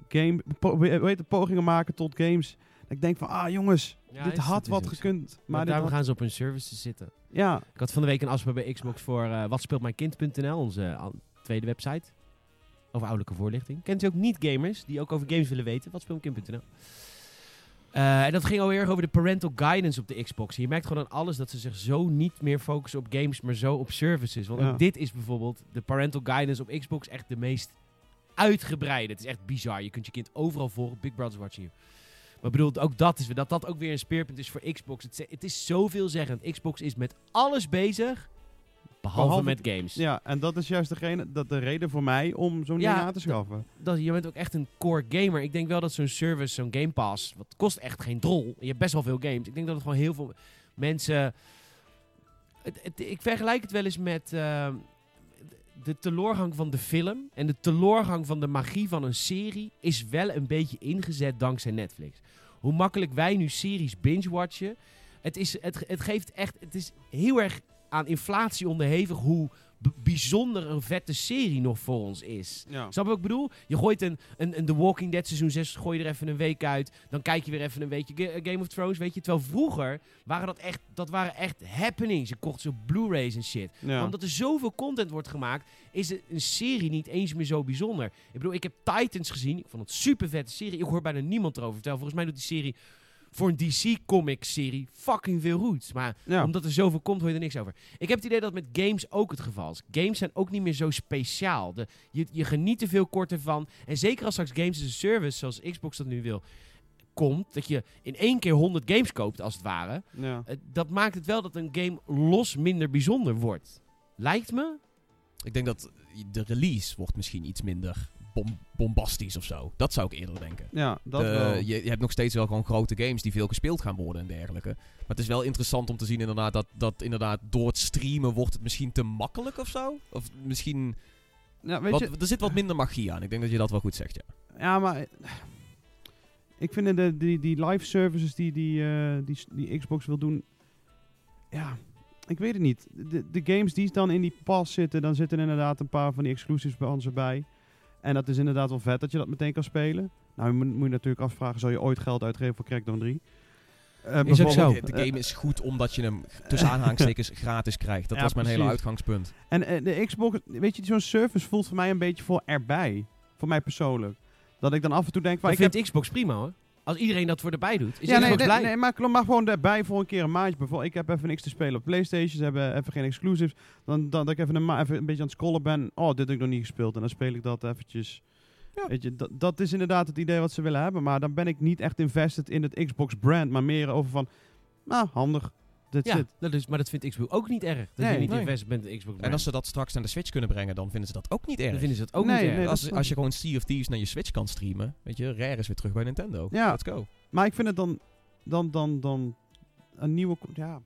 game, po, het, pogingen maken tot games. Dat ik denk van, ah jongens, Ja, dit had wat gekund. Maar, Maar dit daarom had- gaan ze op hun services zitten. ja, Ik had van de week een afspraak bij Xbox voor uh, watspeeltmijnkind.nl, onze uh, tweede website. Over ouderlijke voorlichting. Kent u ook niet-gamers die ook over games willen weten? Watspeelmijnkind.nl. Uh, en dat ging alweer over de parental guidance op de Xbox. Je merkt gewoon aan alles dat ze zich zo niet meer focussen op games, maar zo op services. Want Ja. dit is bijvoorbeeld de parental guidance op Xbox echt de meest uitgebreide. Het is echt bizar. Je kunt je kind overal volgen. Big Brother's watching you. Maar bedoel, ook dat is dat dat ook weer een speerpunt is voor Xbox. Het, het is zoveelzeggend. Xbox is met alles bezig, behalve, Behalve- met games. ja, en dat is juist degene, dat de reden voor mij om zo'n Ja, ding aan te schaffen. Dat, je bent ook echt een core gamer. Ik denk wel dat zo'n service, zo'n Game Pass, wat kost echt geen drol. Je hebt best wel veel games. Ik denk dat het gewoon heel veel mensen... Het, het- ik vergelijk het wel eens met eh, de teloorgang van de film. En de teloorgang van de magie van een serie is wel een beetje ingezet dankzij Netflix. Hoe makkelijk wij nu series binge-watchen. Het, is, het, het geeft echt... Het is heel erg aan inflatie onderhevig hoe bijzonder een vette serie nog voor ons is. Ja. Snap je wat ik bedoel? Je gooit een, een, een The Walking Dead seizoen 6, gooi je er even een week uit. Dan kijk je weer even een weekje Ga- Game of Thrones, weet je. Terwijl vroeger waren dat echt, dat waren echt happenings. Je kocht zo Blu-rays en shit. Ja. Omdat er zoveel content wordt gemaakt, is een serie niet eens meer zo bijzonder. Ik bedoel, ik heb Titans gezien. Ik vond het super vette serie. Ik hoor bijna niemand erover vertellen. Volgens mij doet die serie voor een DC-comic-serie fucking veel goed. Maar Ja. omdat er zoveel komt, hoor je er niks over. Ik heb het idee dat met games ook het geval is. Games zijn ook niet meer zo speciaal. De, je, je geniet er veel korter van. En zeker als straks games as a service, zoals Xbox dat nu wil, komt. Dat je in één keer 100 games koopt, als het ware. ja. eh, dat maakt het wel dat een game los minder bijzonder wordt. Lijkt me. Ik denk dat de release wordt misschien iets minder bom- bombastisch of zo. Dat zou ik eerder denken. Ja, dat De- wel. je, je hebt nog steeds wel gewoon grote games die veel gespeeld gaan worden en dergelijke. Maar het is wel interessant om te zien inderdaad dat, dat inderdaad door het streamen wordt het misschien te makkelijk of zo. Of misschien... Ja, weet Wat, je, er zit wat minder magie aan. Ik denk dat je dat wel goed zegt, ja. ja, maar eh, ik vind de, die, die live services die, die, eh, die, die Xbox wil doen, ja, ik weet het niet. De, de games die dan in die pass zitten, dan zitten er inderdaad een paar van die exclusives bij ons erbij. En dat is inderdaad wel vet dat je dat meteen kan spelen. Nou, je moet, moet je natuurlijk afvragen, zal je ooit geld uitgeven voor Crackdown 3? Eh, ook bijvoorbeeld, zo. De game is goed omdat je hem tussen aanhalingstekens gratis krijgt. Dat Ja, was mijn hele uitgangspunt. En eh, de Xbox, weet je, zo'n service voelt voor mij een beetje voor erbij. Voor mij persoonlijk. Dat ik dan af en toe denk ik heb vind Xbox prima hoor. Als iedereen dat voor erbij doet, is ja, nee, blij. nee, maar ik mag gewoon erbij voor een keer een maandje. Bijvoorbeeld, ik heb even niks te spelen op PlayStation. Ze hebben even geen exclusives. Dan, dan dat ik even een, ma- even een beetje aan het scrollen ben. Oh, dit heb ik nog niet gespeeld. En dan speel ik dat eventjes. Ja. Weet je, dat, dat is inderdaad het idee wat ze willen hebben. Maar dan ben ik niet echt invested in het Xbox brand. Maar meer over van, nou, handig. Ja, zit. dat is, maar dat vindt Xbox ook niet erg. Dat Nee, je niet nee. invested bent in Xbox En als ze dat straks naar de Switch kunnen brengen, dan vinden ze dat ook niet erg. dan vinden ze dat ook Nee, niet nee, erg. als, als je gewoon Sea of Thieves naar je Switch kan streamen, weet je, Rare is weer terug bij Nintendo. Ja. Let's go. Maar ik vind het dan, dan, dan, dan een nieuwe... Ja,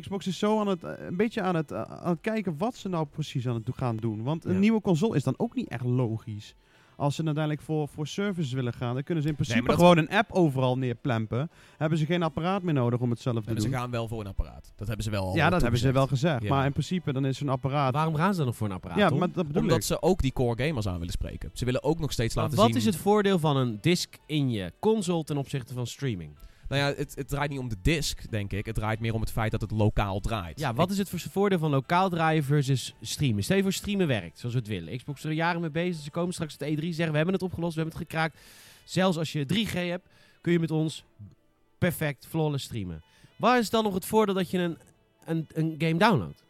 Xbox is zo aan het, eh, een beetje aan het, eh, aan het kijken wat ze nou precies aan het gaan doen. Want een Ja. nieuwe console is dan ook niet echt logisch. Als ze uiteindelijk voor, voor services willen gaan, dan kunnen ze in principe gewoon een app overal neerplempen. Hebben ze geen apparaat meer nodig om het zelf te En ze doen. gaan wel voor een apparaat. Dat hebben ze wel al ja, dat hebben ze wel gezegd. Ja. Maar in principe dan is zo'n apparaat... Waarom gaan ze dan nog voor een apparaat? ja, maar dat bedoel Omdat ik. ze ook die core gamers aan willen spreken. Ze willen ook nog steeds Maar laten wat zien... is het voordeel van een disc in je console ten opzichte van streaming? Nou ja, het, het draait niet om de disc, denk ik. Het draait meer om het feit dat het lokaal draait. Ja, wat is het voor voordeel van lokaal draaien versus streamen? Stel je voor streamen werkt, zoals we het willen. Xbox is er jaren mee bezig. Ze komen straks de E3 zeggen, we hebben het opgelost, we hebben het gekraakt. Zelfs als je 3G hebt, kun je met ons perfect, flawless streamen. Waar is dan nog het voordeel dat je een, een, een game downloadt?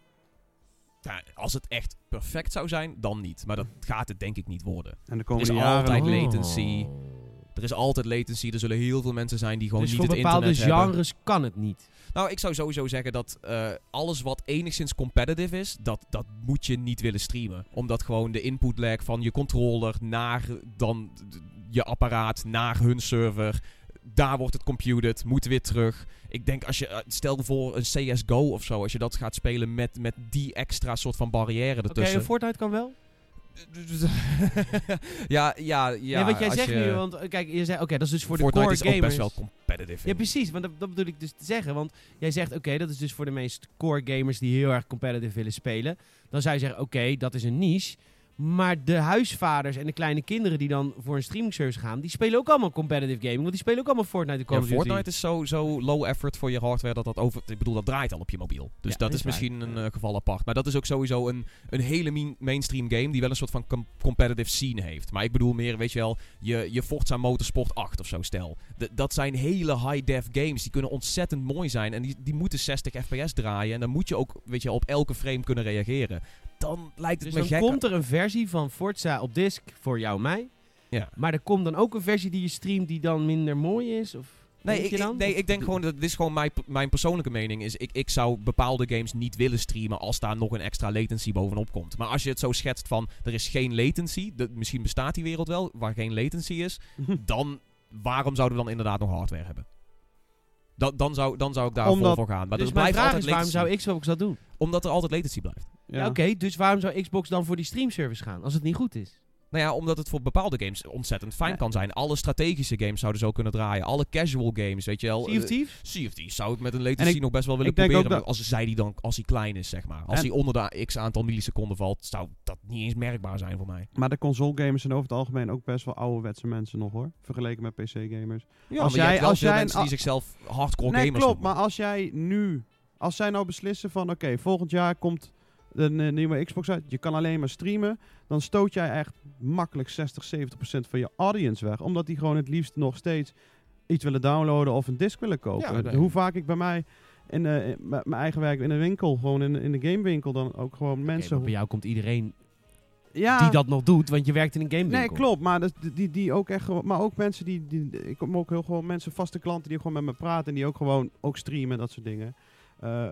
Ja, als het echt perfect zou zijn, dan niet. Maar dat gaat het denk ik niet worden. En de is komende jaren... altijd latency. Er is altijd latency. Er zullen heel veel mensen zijn die gewoon Dus niet voor het bepaalde internet hebben. genres kan het niet. Nou, ik zou sowieso zeggen dat eh, alles wat enigszins competitive is, dat, dat moet je niet willen streamen. Omdat gewoon de input lag van je controller naar dan je apparaat, naar hun server. Daar wordt het computed, moet weer terug. Ik denk als je, eh, stel voor een CSGO of zo, als je dat gaat spelen met, met die extra soort van barrière Oké, ertussen. een Fortnite kan wel? Ja, ja, ja. Ja, wat jij zegt je- nu, want eh, kijk, je zegt, oké, dat is dus voor de Fortnite core is ook gamers. best wel competitive. Ja, precies. Want dat, dat bedoel ik dus te zeggen. Want jij zegt, oké, dat is dus voor de meest core gamers die heel erg competitive willen spelen. Dan zou je zeggen, oké, dat is een niche. Maar de huisvaders en de kleine kinderen die dan voor een streaming service gaan, die spelen ook allemaal competitive gaming. Want die spelen ook allemaal Fortnite Call Ja, of Duty. Fortnite is zo, zo low effort voor je hardware dat dat over... Ik bedoel, dat draait al op je mobiel. Dus Ja, dat is misschien een eh, geval apart. Maar dat is ook sowieso een, een hele main- mainstream game die wel een soort van com- competitive scene heeft. Maar ik bedoel meer, weet je wel, je, je Forza Motorsport 8 of zo stel. D- dat zijn hele high-def games. Die kunnen ontzettend mooi zijn. En die, die moeten 60 fps draaien. En dan moet je ook, weet je, op elke frame kunnen reageren. Dan lijkt het Dus me dan gek... komt er een versie van Forza op disc voor jou en mij. Ja. Maar er komt dan ook een versie die je streamt die dan minder mooi is? Of Nee, ik, je dan? ik, nee, Of- ik denk gewoon dat dit is gewoon mijn, mijn persoonlijke mening. Is ik, ik zou bepaalde games niet willen streamen als daar nog een extra latency bovenop komt. Maar als je het zo schetst van er is geen latency, dat, misschien bestaat die wereld wel waar geen latency is, dan waarom zouden we dan inderdaad nog hardware hebben? Dat, dan, zou, dan zou ik daar Omdat- vol voor gaan. Maar dus er mijn blijft vraag waarom zou Xbox dat doen? Omdat er altijd latency blijft. Ja, oké, dus waarom zou Xbox dan voor die streamservice gaan als het niet goed is? Nou ja, omdat het voor bepaalde games ontzettend fijn Ja. kan zijn. Alle strategische games zouden zo kunnen draaien. Alle casual games, weet je wel. Sea of Eh, Thieves? Sea of Thieves zou ik met een latency ik- nog best wel willen proberen. Als zij die dan, als hij klein is, zeg maar. Als hij onder de x aantal milliseconden valt, zou dat niet eens merkbaar zijn voor mij. Maar de console gamers zijn over het algemeen ook best wel ouderwetse mensen nog hoor. Vergeleken met PC gamers. Ja, Als maar jij- je hebt wel als veel jij een- mensen die zichzelf hardcore nee, gamers klopt. Maar als jij nu... Als zij nou beslissen van... Oké, volgend jaar komt een eh, nieuwe Xbox uit. Je kan alleen maar streamen. Dan stoot jij echt makkelijk 60, 70 procent van je audience weg. Omdat die gewoon het liefst nog steeds iets willen downloaden of een disc willen kopen. Ja. Hoe vaak ik bij mij... In, in mijn eigen werk in een winkel, gewoon in, in de gamewinkel, dan ook gewoon mensen. bij jou komt iedereen ja, die dat nog doet, want je werkt in een gamewinkel. Nee, klopt. Maar, dat, die, die ook echt maar ook mensen die, die. Ik kom ook heel gewoon mensen, vaste klanten die gewoon met me praten. En die ook gewoon ook streamen, dat soort dingen. Eh,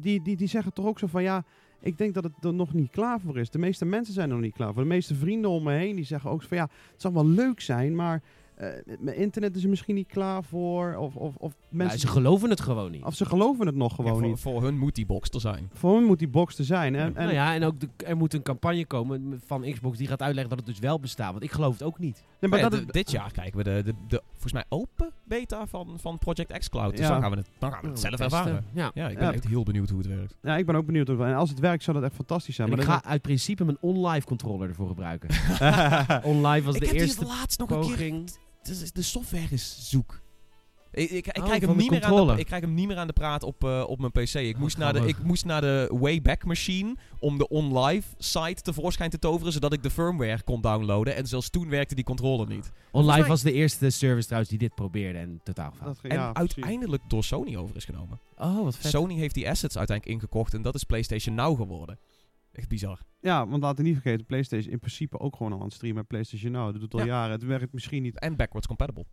die, die, die zeggen toch ook zo van ja. Ik denk dat het er nog niet klaar voor is. De meeste mensen zijn nog niet klaar voor. De meeste vrienden om me heen die zeggen ook van ja. Het zal wel leuk zijn, maar. Eh, mijn internet is er misschien niet klaar voor. Of, of, of Ja, mensen. ze geloven het gewoon niet. of ze geloven het nog Ja, gewoon voor, niet. voor hun moet die box er zijn. Voor hen moet die box er zijn. En, en, nou ja, en ook de, er moet een campagne komen van Xbox die gaat uitleggen dat het dus wel bestaat. Want ik geloof het ook niet. nee, Maar maar dat dit jaar kijken we de, de, de, volgens mij open beta van, van Project xCloud. Dus Ja. dan gaan we het, dan gaan we het zelf Testen. ervaren. Ja. Ja, ik ben Ja. echt heel benieuwd hoe het werkt. ja, ik ben ook benieuwd. En als het werkt, zou dat echt fantastisch zijn. En ik maar ga uit principe mijn OnLive controller ervoor gebruiken. OnLive was ik de heb die eerste laatst nog een keer poging. De, de software is zoek. Ik, ik, ik, Oh, krijg hem niet meer aan de, ik krijg hem niet meer aan de praat op, eh, op mijn PC. Ik, Oh, moest naar de, ik moest naar de Wayback Machine om de OnLive site tevoorschijn te toveren, zodat ik de firmware kon downloaden. En zelfs toen werkte die controller niet. OnLive mij- was de eerste service trouwens die dit probeerde en totaal gefaald. Dat, En ja, uiteindelijk door Sony over is genomen. Oh, wat vet. Sony heeft die assets uiteindelijk ingekocht en dat is PlayStation Now geworden. Echt bizar. Ja, want laten we niet vergeten, PlayStation in principe ook gewoon al aan het streamen. PlayStation Now, dat doet al Ja. jaren. Het werkt misschien niet En backwards compatible.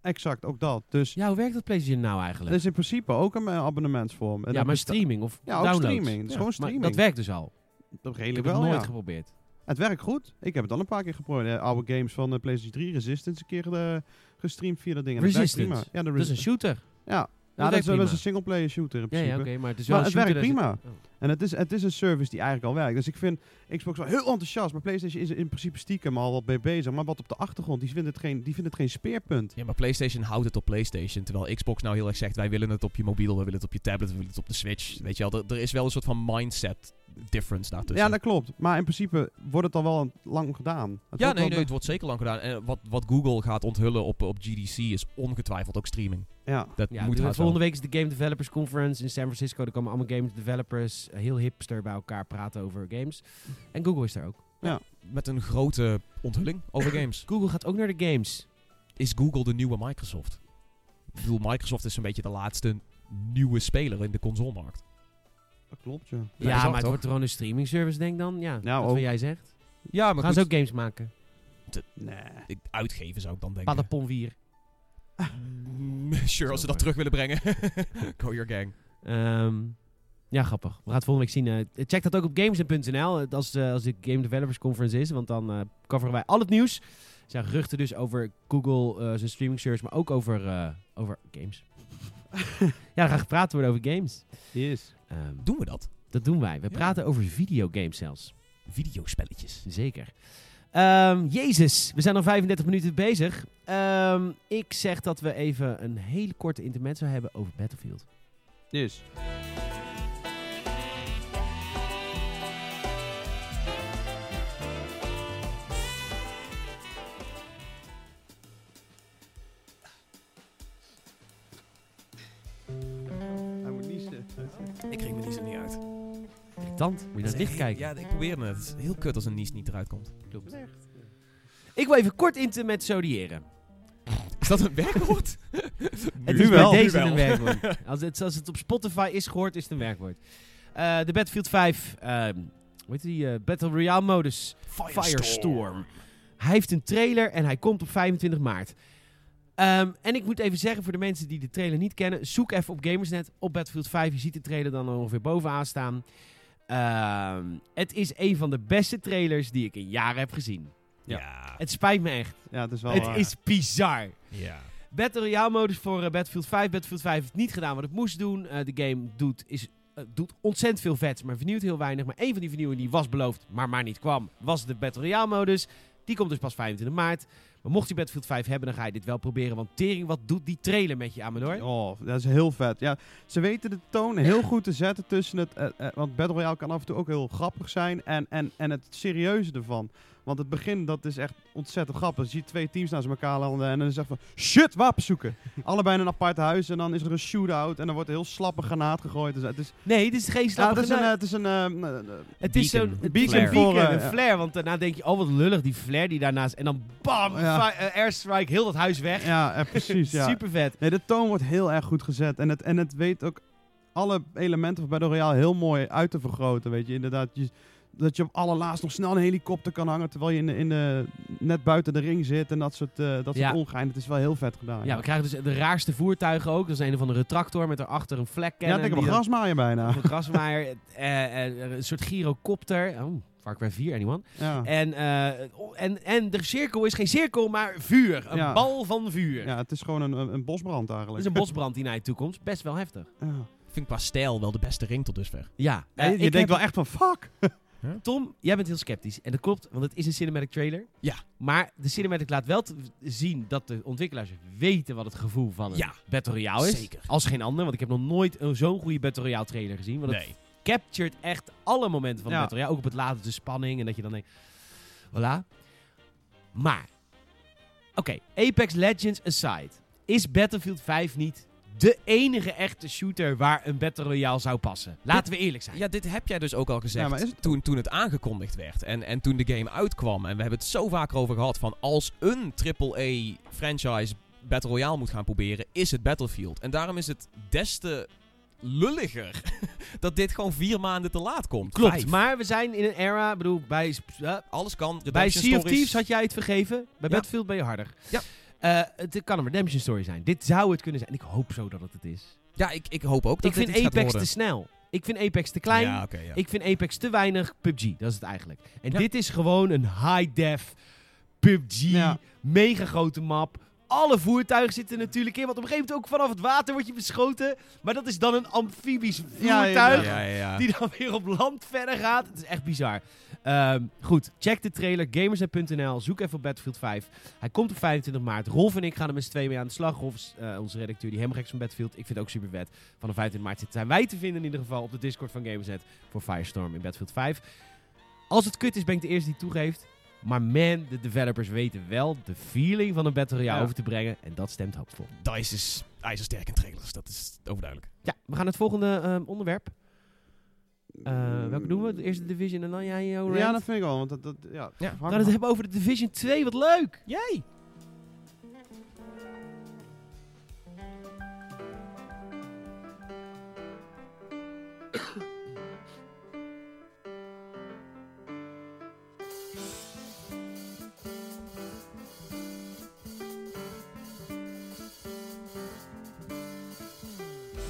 exact, ook dat. Dus Ja, hoe werkt dat PlayStation nou het eigenlijk? is in principe ook een eh, abonnementsvorm. En ja, dat maar streaming of Ja, ook downloads? streaming. Het is gewoon Maar streaming. dat werkt dus al. Dat Ik redelijk heb het wel, nooit ja. geprobeerd. Het werkt goed. Ik heb het al een paar keer geprobeerd. Eh, oude games van de PlayStation 3, Resistance, een keer eh, gestreamd via dat ding. En dat Resistance? prima. Ja, de Dat is een Resistance. shooter. Ja, Ja, dat is, dat is prima. een singleplayer shooter in Ja, ja, principe. oké, maar het is wel Maar een het werkt prima. dus het- oh. En het is, het is een service die eigenlijk al werkt. Dus ik vind Xbox wel heel enthousiast. Maar PlayStation is er in principe stiekem al wat mee bezig. Maar wat op de achtergrond, die vindt het geen, die vindt het geen speerpunt. Ja, maar PlayStation houdt het op PlayStation. Terwijl Xbox nou heel erg zegt: wij willen het op je mobiel, we willen het op je tablet, we willen het op de Switch. Weet je wel, er, er is wel een soort van mindset difference daartussen. Ja, dat klopt. Maar in principe wordt het al wel lang gedaan. Het ja, nee, nee, het wordt zeker lang gedaan. En wat, wat Google gaat onthullen op, op GDC is ongetwijfeld ook streaming. Ja. Dat Ja, moet haast volgende week is de Game Developers Conference in San Francisco. Er komen allemaal game developers, heel hipster bij elkaar praten over games. En Google is daar ook. Met een grote onthulling over games. Google gaat ook naar de games. Is Google de nieuwe Microsoft? Ik bedoel, Microsoft is een beetje de laatste nieuwe speler in de consolemarkt. Dat klopt, ja. Ja, Ja, maar het toch? wordt gewoon een streaming service, denk dan. Ja, Ja, dat ook. wat jij zegt. Ja, maar Gaan goed, ze ook games maken? Nee. ik- uitgeven zou ik dan denken. Padapon 4. Mm, sure, als ze dat terug willen brengen. Go your gang. Ehm, ja, grappig. We gaan het volgende week zien. Eh, check dat ook op games.nl eh, als, eh, als de Game Developers Conference is. Want dan coveren wij al het nieuws. Er zijn geruchten dus over Google, zijn streaming service, maar ook over, over games. ja, er gaat gepraat worden over games. Yes. Ehm, Doen we dat? dat doen wij. We Ja. praten over videogames zelfs. Videospelletjes. Zeker. Ehm, Jezus, we zijn al 35 minuten bezig. Ehm, ik zeg dat we even een hele korte intermezzo hebben over Battlefield. Yes. Irritant. Moet je naar het licht kijken. Ja, ik probeer het. Het is heel kut als een nies niet eruit komt. Klopt. Ik wil even kort intermezzoadiëren. Is dat een werkwoord? Het Nu is wel, bij nu deze wel. een werkwoord. Als het, als het op Spotify is gehoord, is het een werkwoord. Eh, de Battlefield 5, ehm hoe heet die? eh, Battle Royale modus. Firestorm. Hij heeft een trailer en hij komt op 25 maart. Ehm, en ik moet even zeggen voor de mensen die de trailer niet kennen, zoek even op Gamersnet op Battlefield 5. Je ziet de trailer dan ongeveer bovenaan staan. Ehm, het is een van de beste trailers die ik in jaren heb gezien. Ja. Het spijt me echt. Ja, het is wel het waar. is bizar. Ja. Battle Royale modus voor eh, Battlefield 5. Battlefield 5 heeft niet gedaan wat het moest doen. Eh, de game doet, is, eh, doet ontzettend veel vets, maar vernieuwt heel weinig. Maar één van die vernieuwingen die was beloofd, maar maar niet kwam, was de Battle Royale modus. Die komt dus pas 25 maart. Maar mocht je Battlefield 5 hebben, dan ga je dit wel proberen. Want tering, wat doet die trailer met je, Amador? Oh, dat is heel vet. Ja, ze weten de toon heel goed te zetten tussen het... eh, eh, want Battle Royale kan af en toe ook heel grappig zijn. En, en, en het serieuze ervan. Want het begin, dat is echt ontzettend grappig. Je ziet twee teams naast elkaar landen en dan is het echt van... Shit, wapens zoeken! Allebei in een apart huis en dan is er een shootout. En dan wordt er heel slappe granaat gegooid. Dus het is, Nee, dit is geen ja, slappe het is een... eh, Het is een eh, Het is beacon. het een voor, beacon, een ja. flare. Want daarna denk je, oh wat lullig, die flare die daarnaast. En dan bam, Ja. airstrike, heel dat huis weg. ja, precies. Ja. Super vet. Nee, de toon wordt heel erg goed gezet. En het, en het weet ook alle elementen van Battle Royale heel mooi uit te vergroten. Weet je, inderdaad. Je, dat je op allerlaatst nog snel een helikopter kan hangen. Terwijl je in de, in de, net buiten de ring zit. En dat soort, eh dat soort Ja. ongein. Het is wel heel vet gedaan. Ja, we krijgen dus de raarste voertuigen ook. Dat is een of andere tractor met erachter een vlek. ja, ik denk wel grasmaaier bijna. Een grasmaaier, eh, eh, een soort gyrocopter. Oh, Far Cry 4, anyone? Ja. En, eh, oh, en, en de cirkel is geen cirkel, maar vuur. Een Ja. bal van vuur. ja, het is gewoon een, een, een bosbrand eigenlijk. is een bosbrand die naar je toe komt. Best wel heftig. Ja. Ik vind qua stijl wel de beste ring tot dusver. Ja. Eh, je ik denkt heb- wel echt van fuck. Tom, jij bent heel sceptisch. En dat klopt, want het is een cinematic trailer. Ja. Maar de cinematic laat wel zien dat de ontwikkelaars weten wat het gevoel van een Ja. Battle Royale is. Zeker. Als geen ander, want ik heb nog nooit een zo'n goede Battle Royale trailer gezien. Want het captured echt alle momenten van de. Battle Royale. Ook op het laatste de spanning en dat je dan denkt... Voilà. Maar, oké, Apex Legends aside. Is Battlefield 5 niet de enige echte shooter waar een Battle Royale zou passen? Laten we eerlijk zijn. Ja, dit heb jij dus ook al gezegd Ja, maar is het- toen, toen het aangekondigd werd. En, en toen de game uitkwam. En we hebben het zo vaak over gehad van als een AAA franchise Battle Royale moet gaan proberen, is het Battlefield. En daarom is het des te lulliger dat dit gewoon vier maanden te laat komt. Klopt, Vijf. maar we zijn in een era, ik bedoel, bij, eh, Alles kan. bij Sea of. Thieves had jij het vergeven. Bij Ja. Battlefield ben je harder. Ja. Eh, het kan een redemption story zijn. Dit zou het kunnen zijn. En ik hoop zo dat het het is. Ja, ik, ik hoop ook dat ik dit vind Apex te snel. Ik vind Apex te klein. Ja, oké, ja. Ik vind Apex te weinig PUBG. Dat is het eigenlijk. En Ja. dit is gewoon een high-def PUBG. Ja. Mega grote map. Alle voertuigen zitten natuurlijk in. Want op een gegeven moment ook vanaf het water word je beschoten. Maar dat is dan een amfibisch Ja, voertuig. ja, ja, ja. Die dan weer op land verder gaat. Het is echt bizar. Ehm, goed, check de trailer. Gamersnet.nl. Zoek even op Battlefield 5. Hij komt op 25 maart. Rolf en ik gaan er met z'n tweeën mee aan de slag. Rolf is eh, onze redacteur die helemaal gek is van Battlefield. Ik vind het ook super vet. Vanaf 25 maart zijn wij te vinden in ieder geval op de Discord van Gamersnet voor Firestorm in Battlefield 5. Als het kut is, ben ik de eerste die het toegeeft. Maar man, de developers weten wel de feeling van een Battle Royale Ja. over te brengen. En dat stemt hoopvol. DICE is ijzersterk in trailers, dat is overduidelijk. Ja, we gaan naar het volgende ehm, onderwerp. Eh, welke doen we? De eerste Division en dan jij, jouw Ja, rant? dat vind ik wel. Want dat, dat, ja, Ja. We hang- gaan het hebben over de Division 2. Wat leuk! Jij!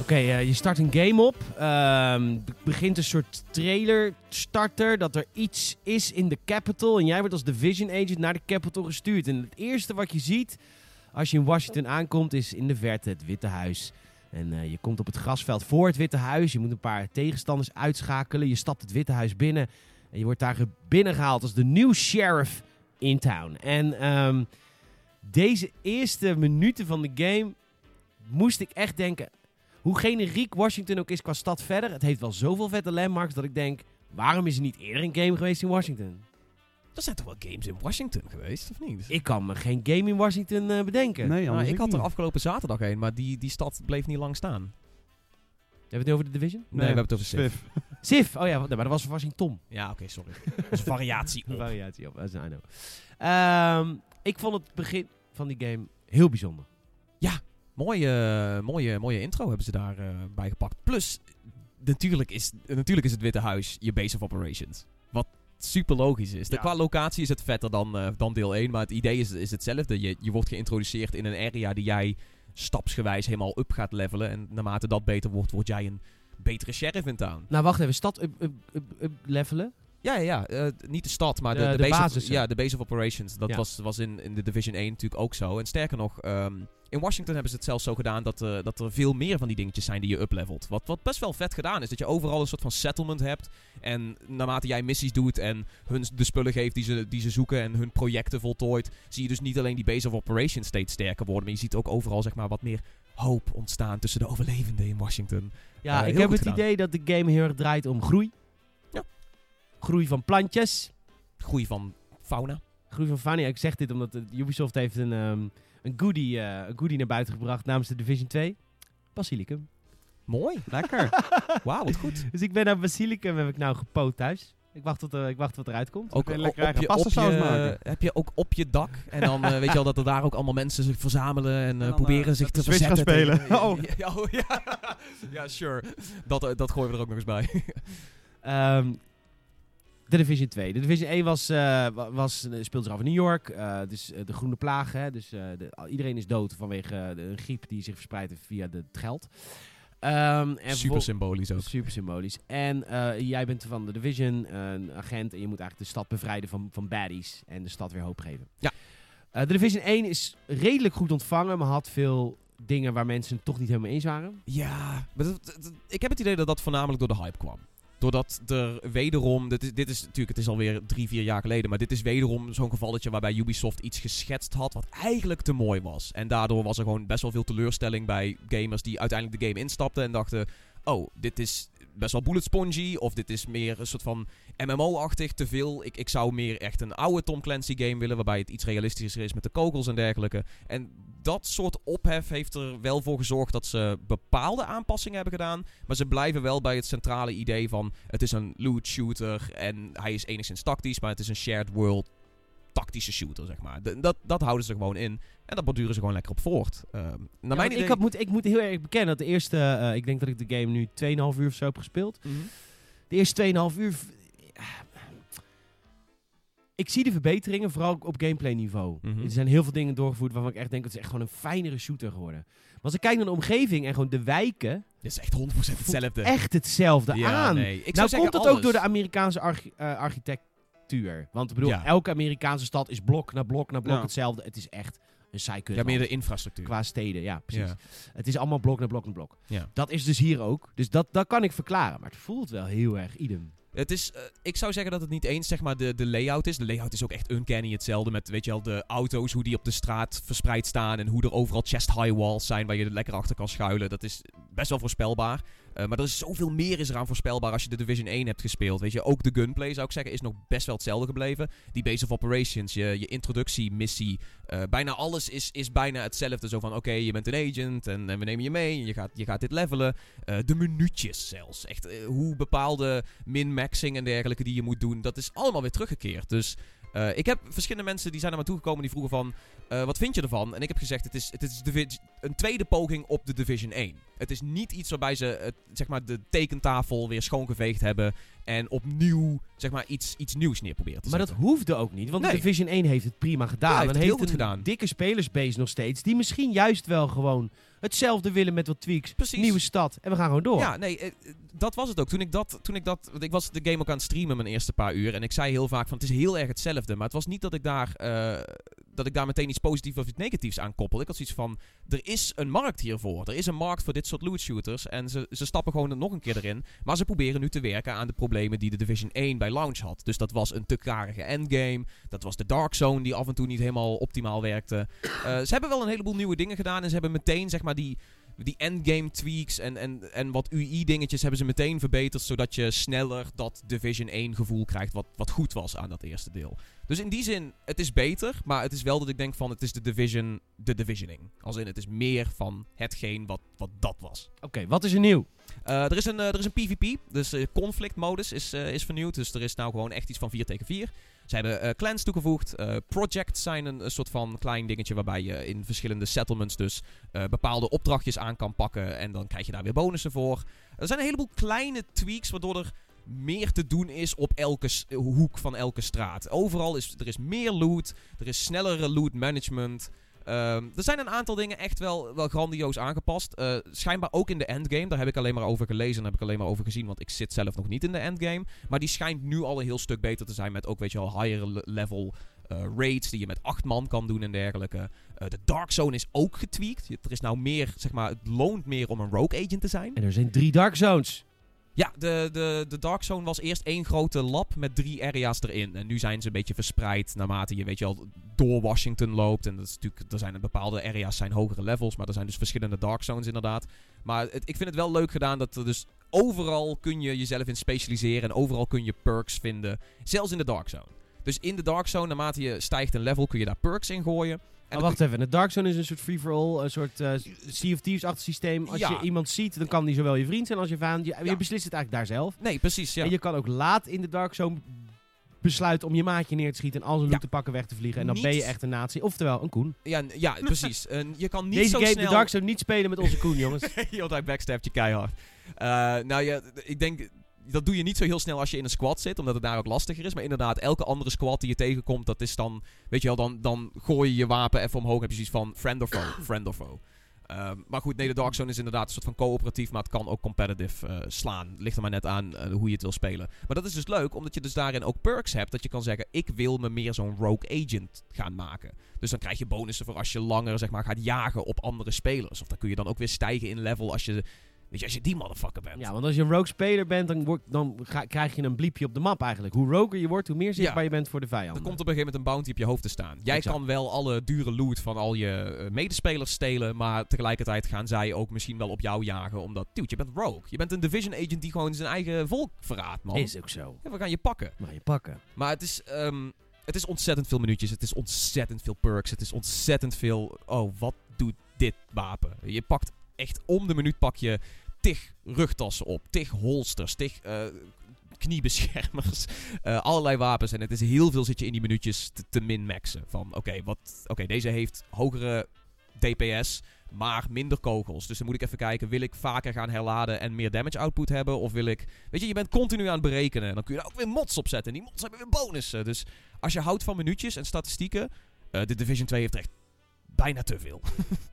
Oké, eh, je start een game op. Er begint een soort trailer starter dat er iets is in de capital. En jij wordt als Division Agent naar de capital gestuurd. En het eerste wat je ziet als je in Washington aankomt is in de verte het Witte Huis. En eh, je komt op het grasveld voor het Witte Huis. Je moet een paar tegenstanders uitschakelen. Je stapt het Witte Huis binnen. En je wordt daar ge- binnengehaald als de nieuwe sheriff in town. En ehm, deze eerste minuten van de game moest ik echt denken... Hoe generiek Washington ook is qua stad verder... het heeft wel zoveel vette landmarks dat ik denk... waarom is er niet eerder een game geweest in Washington? Er zijn toch wel games in Washington geweest, of niet? Ik kan me geen game in Washington eh, bedenken. Nee, Nou, ik had er afgelopen zaterdag een, maar die, die stad bleef niet lang staan. Hebben we het nu over de Division? Nee, we hebben het over Civ. Swift. Civ! Oh ja, nee, maar dat was Washington. Ja, oké, sorry. Dat is een variatie op. Variatie op, I know. Ehm, ik vond het begin van die game heel bijzonder. Mooie, mooie, mooie intro hebben ze daar eh, bij gepakt. Plus, natuurlijk is, natuurlijk is het Witte Huis je base of operations. Wat super logisch is. De. Qua locatie is het vetter dan, eh, dan deel 1, maar het idee is, is hetzelfde. Je, je wordt geïntroduceerd in een area die jij stapsgewijs helemaal up gaat levelen. En naarmate dat beter wordt, word jij een betere sheriff in town. Nou, wacht even. Stad up, up, up, up levelen. Ja, ja, ja. eh, niet de stad, maar de, De- de, de base, basis, of, ja, de base of operations. Dat Ja. was, was in, in de Division 1 natuurlijk ook zo. En sterker nog, ehm, in Washington hebben ze het zelfs zo gedaan dat, eh, dat er veel meer van die dingetjes zijn die je uplevelt. Wat, wat best wel vet gedaan is. Dat je overal een soort van settlement hebt. En naarmate jij missies doet en hun de spullen geeft die ze, die ze zoeken en hun projecten voltooit, zie je dus niet alleen die base of operations steeds sterker worden, maar je ziet ook overal zeg maar wat meer hoop ontstaan tussen de overlevenden in Washington. Ja, Eh, ik heb het gedaan. idee dat de game heel erg draait om groei. Groei van plantjes. Groei van fauna. Groei van fauna. Ik zeg dit omdat Ubisoft heeft een, ehm, een, goodie, eh, een goodie naar buiten gebracht namens de Division 2. Basilicum. Mooi. Lekker. Wauw, wat goed. Dus ik ben naar Basilicum heb ik nou gepoot thuis. Ik wacht tot, eh, ik wacht wat eruit komt. Ook lekker op eigen je, op pastasaus je, maken. heb je ook op je dak. En dan eh, weet je wel dat er daar ook allemaal mensen zich verzamelen en, eh, dan, proberen zich te Switch gaan verzetten. spelen. tegen- Oh. Ja, ja, oh, ja. ja, sure. Dat, dat gooien we er ook nog eens bij. Ehm, de Division 2. De Division 1 was, eh, wa- was, eh, speelt zich af in New York. dus de groene plagen. Hè, dus de, iedereen is dood vanwege de, een griep die zich verspreidt via de, het geld. Ehm, en Super symbolisch ook. Super symbolisch. En jij bent van de Division, een agent. En je moet eigenlijk de stad bevrijden van, van baddies. En de stad weer hoop geven. Ja. De Division 1 is redelijk goed ontvangen. Maar had veel dingen waar mensen het toch niet helemaal eens waren. Ja, maar dat- dat- dat- ik heb het idee dat dat voornamelijk door de hype kwam. Doordat er wederom, dit is, dit is natuurlijk, het is alweer drie, vier jaar geleden, maar dit is wederom zo'n gevalletje waarbij Ubisoft iets geschetst had wat eigenlijk te mooi was. En daardoor was er gewoon best wel veel teleurstelling bij gamers die uiteindelijk de game instapten en dachten, oh, dit is best wel bullet spongy, of dit is meer een soort van MMO-achtig, te veel. Ik, ik zou meer echt een oude Tom Clancy game willen, waarbij het iets realistischer is met de kogels en dergelijke. En dat soort ophef heeft er wel voor gezorgd dat ze bepaalde aanpassingen hebben gedaan. Maar ze blijven wel bij het centrale idee van het is een loot shooter en hij is enigszins tactisch, maar het is een shared world tactische shooter, zeg maar. De- dat, dat houden ze gewoon in. En dat borduren ze gewoon lekker op voort. Ehm naar Ja, mijn idee... ik, had, moet, ik moet heel erg bekennen dat de eerste... eh, ik denk dat ik de game nu 2,5 uur of zo heb gespeeld. Mhm. De eerste 2,5 uur... ik zie de verbeteringen, vooral op gameplay niveau. Mhm. Er zijn heel veel dingen doorgevoerd waarvan ik echt denk... het is echt gewoon een fijnere shooter geworden. Maar als ik kijk naar de omgeving en gewoon de wijken... Dit is echt 100% hetzelfde. Echt hetzelfde ja, aan. Nee. Ik nou komt dat ook door de Amerikaanse eh, architectuur. Want ik bedoel, Ja. elke Amerikaanse stad is blok na blok na blok hetzelfde. Het is echt een saai kut Ja, meer de infrastructuur. Qua steden, ja, precies. Ja. Het is allemaal blok naar blok naar blok. Ja. Dat is dus hier ook. Dus dat, dat kan ik verklaren. Maar het voelt wel heel erg idem. Het is, eh, ik zou zeggen dat het niet eens zeg maar, de, de layout is. De layout is ook echt uncanny hetzelfde. Met weet je wel, de auto's, hoe die op de straat verspreid staan. En hoe er overal chest-high walls zijn waar je er lekker achter kan schuilen. Dat is best wel voorspelbaar. Eh, maar er is zoveel meer is eraan voorspelbaar als je de Division 1 hebt gespeeld. Weet je, ook de gunplay zou ik zeggen is nog best wel hetzelfde gebleven. Die base of operations, je, je introductiemissie. eh, bijna alles is, is bijna hetzelfde. Zo van, oké, je bent een agent en, we nemen je mee. En je gaat, je gaat dit levelen. Eh, de minuutjes zelfs. Echt, hoe bepaalde min-maxing en dergelijke die je moet doen. Dat is allemaal weer teruggekeerd. Dus eh, ik heb verschillende mensen die zijn naar me toegekomen die vroegen van... eh, wat vind je ervan? En ik heb gezegd, het is, het is Divi- een tweede poging op de Division 1. Het is niet iets waarbij ze het, zeg maar, de tekentafel weer schoongeveegd hebben... en opnieuw zeg maar, iets, iets nieuws neer proberen te Maar dat zetten. hoefde ook niet, want Nee. Division 1 heeft het prima gedaan. Ja, heeft en heel goed gedaan. dikke spelersbase nog steeds, die misschien juist wel gewoon hetzelfde willen met wat tweaks. Precies. Nieuwe stad, en we gaan gewoon door. Ja, nee, eh, dat was het ook. Toen ik dat, toen ik dat, want ik was de game ook aan het streamen mijn eerste paar uur en ik zei heel vaak van het is heel erg hetzelfde, maar het was niet dat ik daar, eh, dat ik daar meteen iets positiefs of iets negatiefs aan koppel. Ik had zoiets van, er is een markt hiervoor. Er is een markt voor dit soort loot shooters en ze, ze stappen gewoon er nog een keer erin, maar ze proberen nu te werken aan de problemen die de Division 1 bij launch had. Dus dat was een te karige endgame, dat was de Dark Zone die af en toe niet helemaal optimaal werkte. Eh, ze hebben wel een heleboel nieuwe dingen gedaan en ze hebben meteen zeg maar die die endgame tweaks en, en, en wat UI-dingetjes hebben ze meteen verbeterd, zodat je sneller dat Division 1 gevoel krijgt, wat, wat goed was aan dat eerste deel. Dus in die zin, het is beter, maar het is wel dat ik denk van, het is de Division, de Divisioning. Als in, het is meer van hetgeen wat, wat dat was. Oké, wat is er nieuw? Eh, er, is een, eh, er is een PvP, dus eh, conflict modus is, is vernieuwd. Dus er is nou gewoon echt iets van 4 tegen 4. Ze hebben eh, clans toegevoegd. eh, projects zijn een, soort van klein dingetje waarbij je in verschillende settlements dus eh, bepaalde opdrachtjes aan kan pakken. En dan krijg je daar weer bonussen voor. Er zijn een heleboel kleine tweaks waardoor er meer te doen is op elke hoek van elke straat. Overal is er is meer loot, er is snellere loot management. Ehm, er zijn een aantal dingen echt wel, wel grandioos aangepast. Eh, schijnbaar ook in de endgame. Daar heb ik alleen maar over gelezen en heb ik alleen maar over gezien. Want ik zit zelf nog niet in de endgame. Maar die schijnt nu al een heel stuk beter te zijn. Met ook, weet je wel, higher le- level eh, raids die je met acht man kan doen en dergelijke. Eh, de Dark Zone is ook getweakt. Er is nou meer, zeg maar, het loont meer om een rogue agent te zijn. En er zijn drie Dark Zones. Ja, de, de, de Dark Zone was eerst één grote lab met drie area's erin. En nu zijn ze een beetje verspreid naarmate je, weet je wel, door Washington loopt. En dat is natuurlijk, er zijn bepaalde area's zijn hogere levels, maar er zijn dus verschillende Dark Zones inderdaad. Maar het, ik vind het wel leuk gedaan dat er dus overal kun je jezelf in specialiseren en overal kun je perks vinden. Zelfs in de Dark Zone. Dus in de Dark Zone, naarmate je stijgt een level, kun je daar perks in gooien. En wacht even, de Dark Zone is een soort free-for-all, een soort eh Sea of Thieves-achtig systeem. Als Ja. je iemand ziet, dan kan die zowel je vriend zijn als je vijand. Je, beslist het eigenlijk daar zelf. Nee, precies, ja. En je kan ook laat in de Dark Zone besluiten om je maatje neer te schieten en al zijn loot te pakken weg te vliegen. En dan Niet- ben je echt een natie. Oftewel, een Koen. Ja, ja precies. En je kan niet Deze zo game, snel... de Dark Zone, niet spelen met onze Koen, jongens. Heel hij backstabt je keihard. Eh, nou ja, ik denk... Dat doe je niet zo heel snel als je in een squad zit, omdat het daar ook lastiger is. Maar inderdaad, elke andere squad die je tegenkomt, dat is dan... Weet je wel, dan, dan gooi je je wapen even omhoog. Heb je zoiets van friend or foe, friend or foe. Ehm, maar goed, nee, de Dark Zone is inderdaad een soort van coöperatief, maar het kan ook competitive eh, slaan. Ligt er maar net aan eh, hoe je het wil spelen. Maar dat is dus leuk, omdat je dus daarin ook perks hebt. Dat je kan zeggen, ik wil me meer zo'n rogue agent gaan maken. Dus dan krijg je bonussen voor als je langer zeg maar, gaat jagen op andere spelers. Of dan kun je dan ook weer stijgen in level als je, weet je, als je die motherfucker bent. Ja, want als je een rogue speler bent, dan, wordt, dan ga- krijg je een bliepje op de map eigenlijk. Hoe roger je wordt, hoe meer zichtbaar Ja. je bent voor de Er vijanden. komt op een gegeven moment een bounty op je hoofd te staan. Jij Exact. kan wel alle dure loot van al je eh, medespelers stelen, maar tegelijkertijd gaan zij ook misschien wel op jou jagen, omdat, dude, je bent rogue. Je bent een division agent die gewoon zijn eigen volk verraadt, man. Is ook zo. Ja, we gaan je pakken. Maar je pakken. Maar het is, ehm, het is ontzettend veel minuutjes, het is ontzettend veel perks, het is ontzettend veel, oh, wat doet dit wapen? Je pakt echt om de minuut pak je tig rugtassen op, tig holsters, tig eh, kniebeschermers, eh, allerlei wapens. En het is heel veel zit je in die minuutjes te, te min-maxen. Van oké, wat, oké, deze heeft hogere DPS, maar minder kogels. Dus dan moet ik even kijken, wil ik vaker gaan herladen en meer damage output hebben? Of wil ik, weet je, je bent continu aan het berekenen. En dan kun je daar ook weer mods op zetten. En die mods hebben weer bonussen. Dus als je houdt van minuutjes en statistieken, eh de Division 2 heeft echt bijna te veel.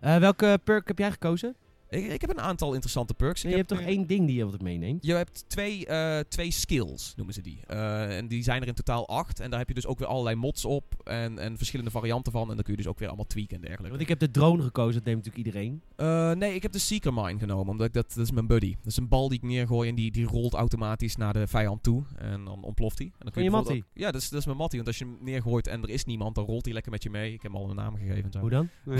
Eh, welke perk heb jij gekozen? Ik, ik heb een aantal interessante perks. Nee, je hebt heb toch één ding die je altijd meeneemt? Je hebt twee, eh, twee skills, noemen ze die. Eh, en die zijn er in totaal acht. En daar heb je dus ook weer allerlei mods op. En, en verschillende varianten van. En dan kun je dus ook weer allemaal tweaken en dergelijke. Want ik heb de drone gekozen, dat neemt natuurlijk iedereen. Eh, nee, ik heb de Seeker Mine genomen. Omdat ik dat, dat is mijn buddy. Dat is een bal die ik neergooi en die, die rolt automatisch naar de vijand toe. En dan ontploft hij. En dan kun je bijvoorbeeld mattie? ook- Ja, dat is, dat is mijn mattie. Want als je hem neergooit en er is niemand, dan rolt hij lekker met je mee. Ik heb hem al een naam gegeven en zo. Hoe dan?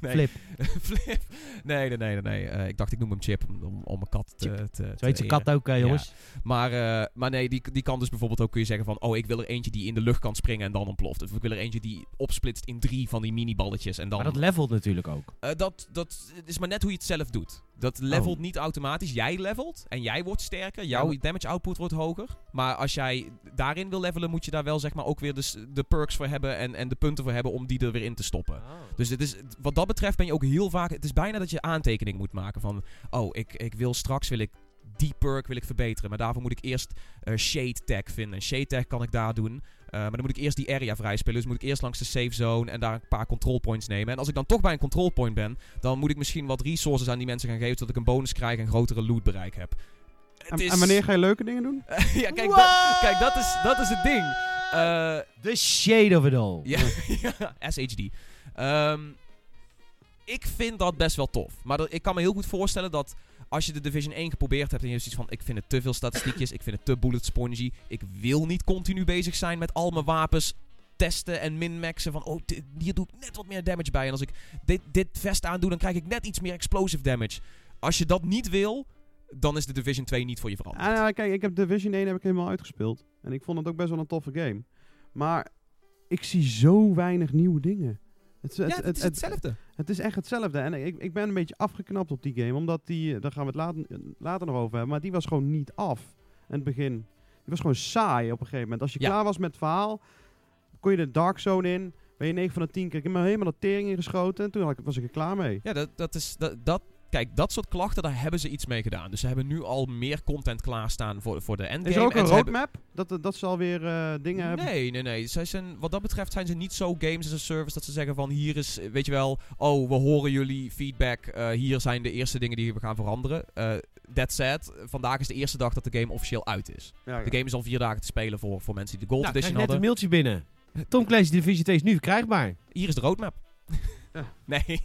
Nee. Flip. Flip. Nee, nee, nee, nee. nee. Eh, ik dacht, ik noem hem Chip om, om, om mijn kat te... te, te Zo heet zijn kat ook, eh, jongens. Maar, eh, maar nee, die, die kan dus bijvoorbeeld ook kun je zeggen van... Oh, ik wil er eentje die in de lucht kan springen en dan ontploft. Of ik wil er eentje die opsplitst in drie van die miniballetjes en dan... Maar dat levelt natuurlijk ook. Dat, dat is maar net hoe je het zelf doet. Dat levelt niet automatisch. Jij levelt en jij wordt sterker. Jouw Ja, damage output wordt hoger. Maar als jij daarin wil levelen, moet je daar wel zeg maar ook weer de, de perks voor hebben en, en de punten voor hebben om die er weer in te stoppen. Dus het is, wat dat betreft ben je ook heel vaak... Het is bijna dat je aantekening moet maken van... Oh, ik, ik wil straks wil ik die perk wil ik verbeteren. Maar daarvoor moet ik eerst eh, Shade Tag vinden. Shade Tag kan ik daar doen. Eh, maar dan moet ik eerst die area vrijspelen. Dus moet ik eerst langs de safe zone en daar een paar control points nemen. En als ik dan toch bij een control point ben... Dan moet ik misschien wat resources aan die mensen gaan geven... Zodat ik een bonus krijg en grotere loot bereik heb. En, is- en wanneer ga je leuke dingen doen? ja, kijk, dat, kijk dat, is, dat is het ding. Eh... The shade of it all. Ja, SHD. Ehm, ik vind dat best wel tof. Maar dat- ik kan me heel goed voorstellen dat als je de Division 1 geprobeerd hebt en je hebt zoiets van... Ik vind het te veel statistiekjes, ik vind het te bullet spongy. Ik wil niet continu bezig zijn met al mijn wapens testen en min-maxen van... Oh, dit- hier doe ik net wat meer damage bij. En als ik dit, dit vest aandoe, dan krijg ik net iets meer explosive damage. Als je dat niet wil, dan is de Division 2 niet voor je veranderd. Ah, ja, kijk, ik heb Division 1 heb ik helemaal uitgespeeld. En ik vond het ook best wel een toffe game. Maar ik zie zo weinig nieuwe dingen. Het, ja, het, is hetzelfde. Het is echt hetzelfde. En ik, ik ben een beetje afgeknapt op die game. Omdat die, eh, daar gaan we het later, later nog over hebben. Maar die was gewoon niet af. In het begin. Die was gewoon saai op een gegeven moment. Als je Ja. klaar was met het verhaal, kon je de Dark Zone in. Ben je 9 van de 10 keer. Ik heb me helemaal de tering ingeschoten. En toen was ik er klaar mee. Ja, dat, dat is. Dat, dat, kijk, dat soort klachten, daar hebben ze iets mee gedaan. Dus ze hebben nu al meer content klaarstaan voor, voor de endgame. Is er ook en een roadmap? Dat, dat ze alweer eh dingen hebben? Nee, nee, nee. Zij zijn, wat dat betreft zijn ze niet zo games as a service dat ze zeggen van hier is, weet je wel, oh, we horen jullie feedback. eh, hier zijn de eerste dingen die we gaan veranderen. Eh that said, vandaag is de eerste dag dat de game officieel uit is. Ja, ja. De game is al vier dagen te spelen voor, voor mensen die de Gold Nou, ik Edition krijg net een hadden. mailtje binnen. Tom Clancy Division 2 is nu verkrijgbaar. Hier is de roadmap. Ja. nee,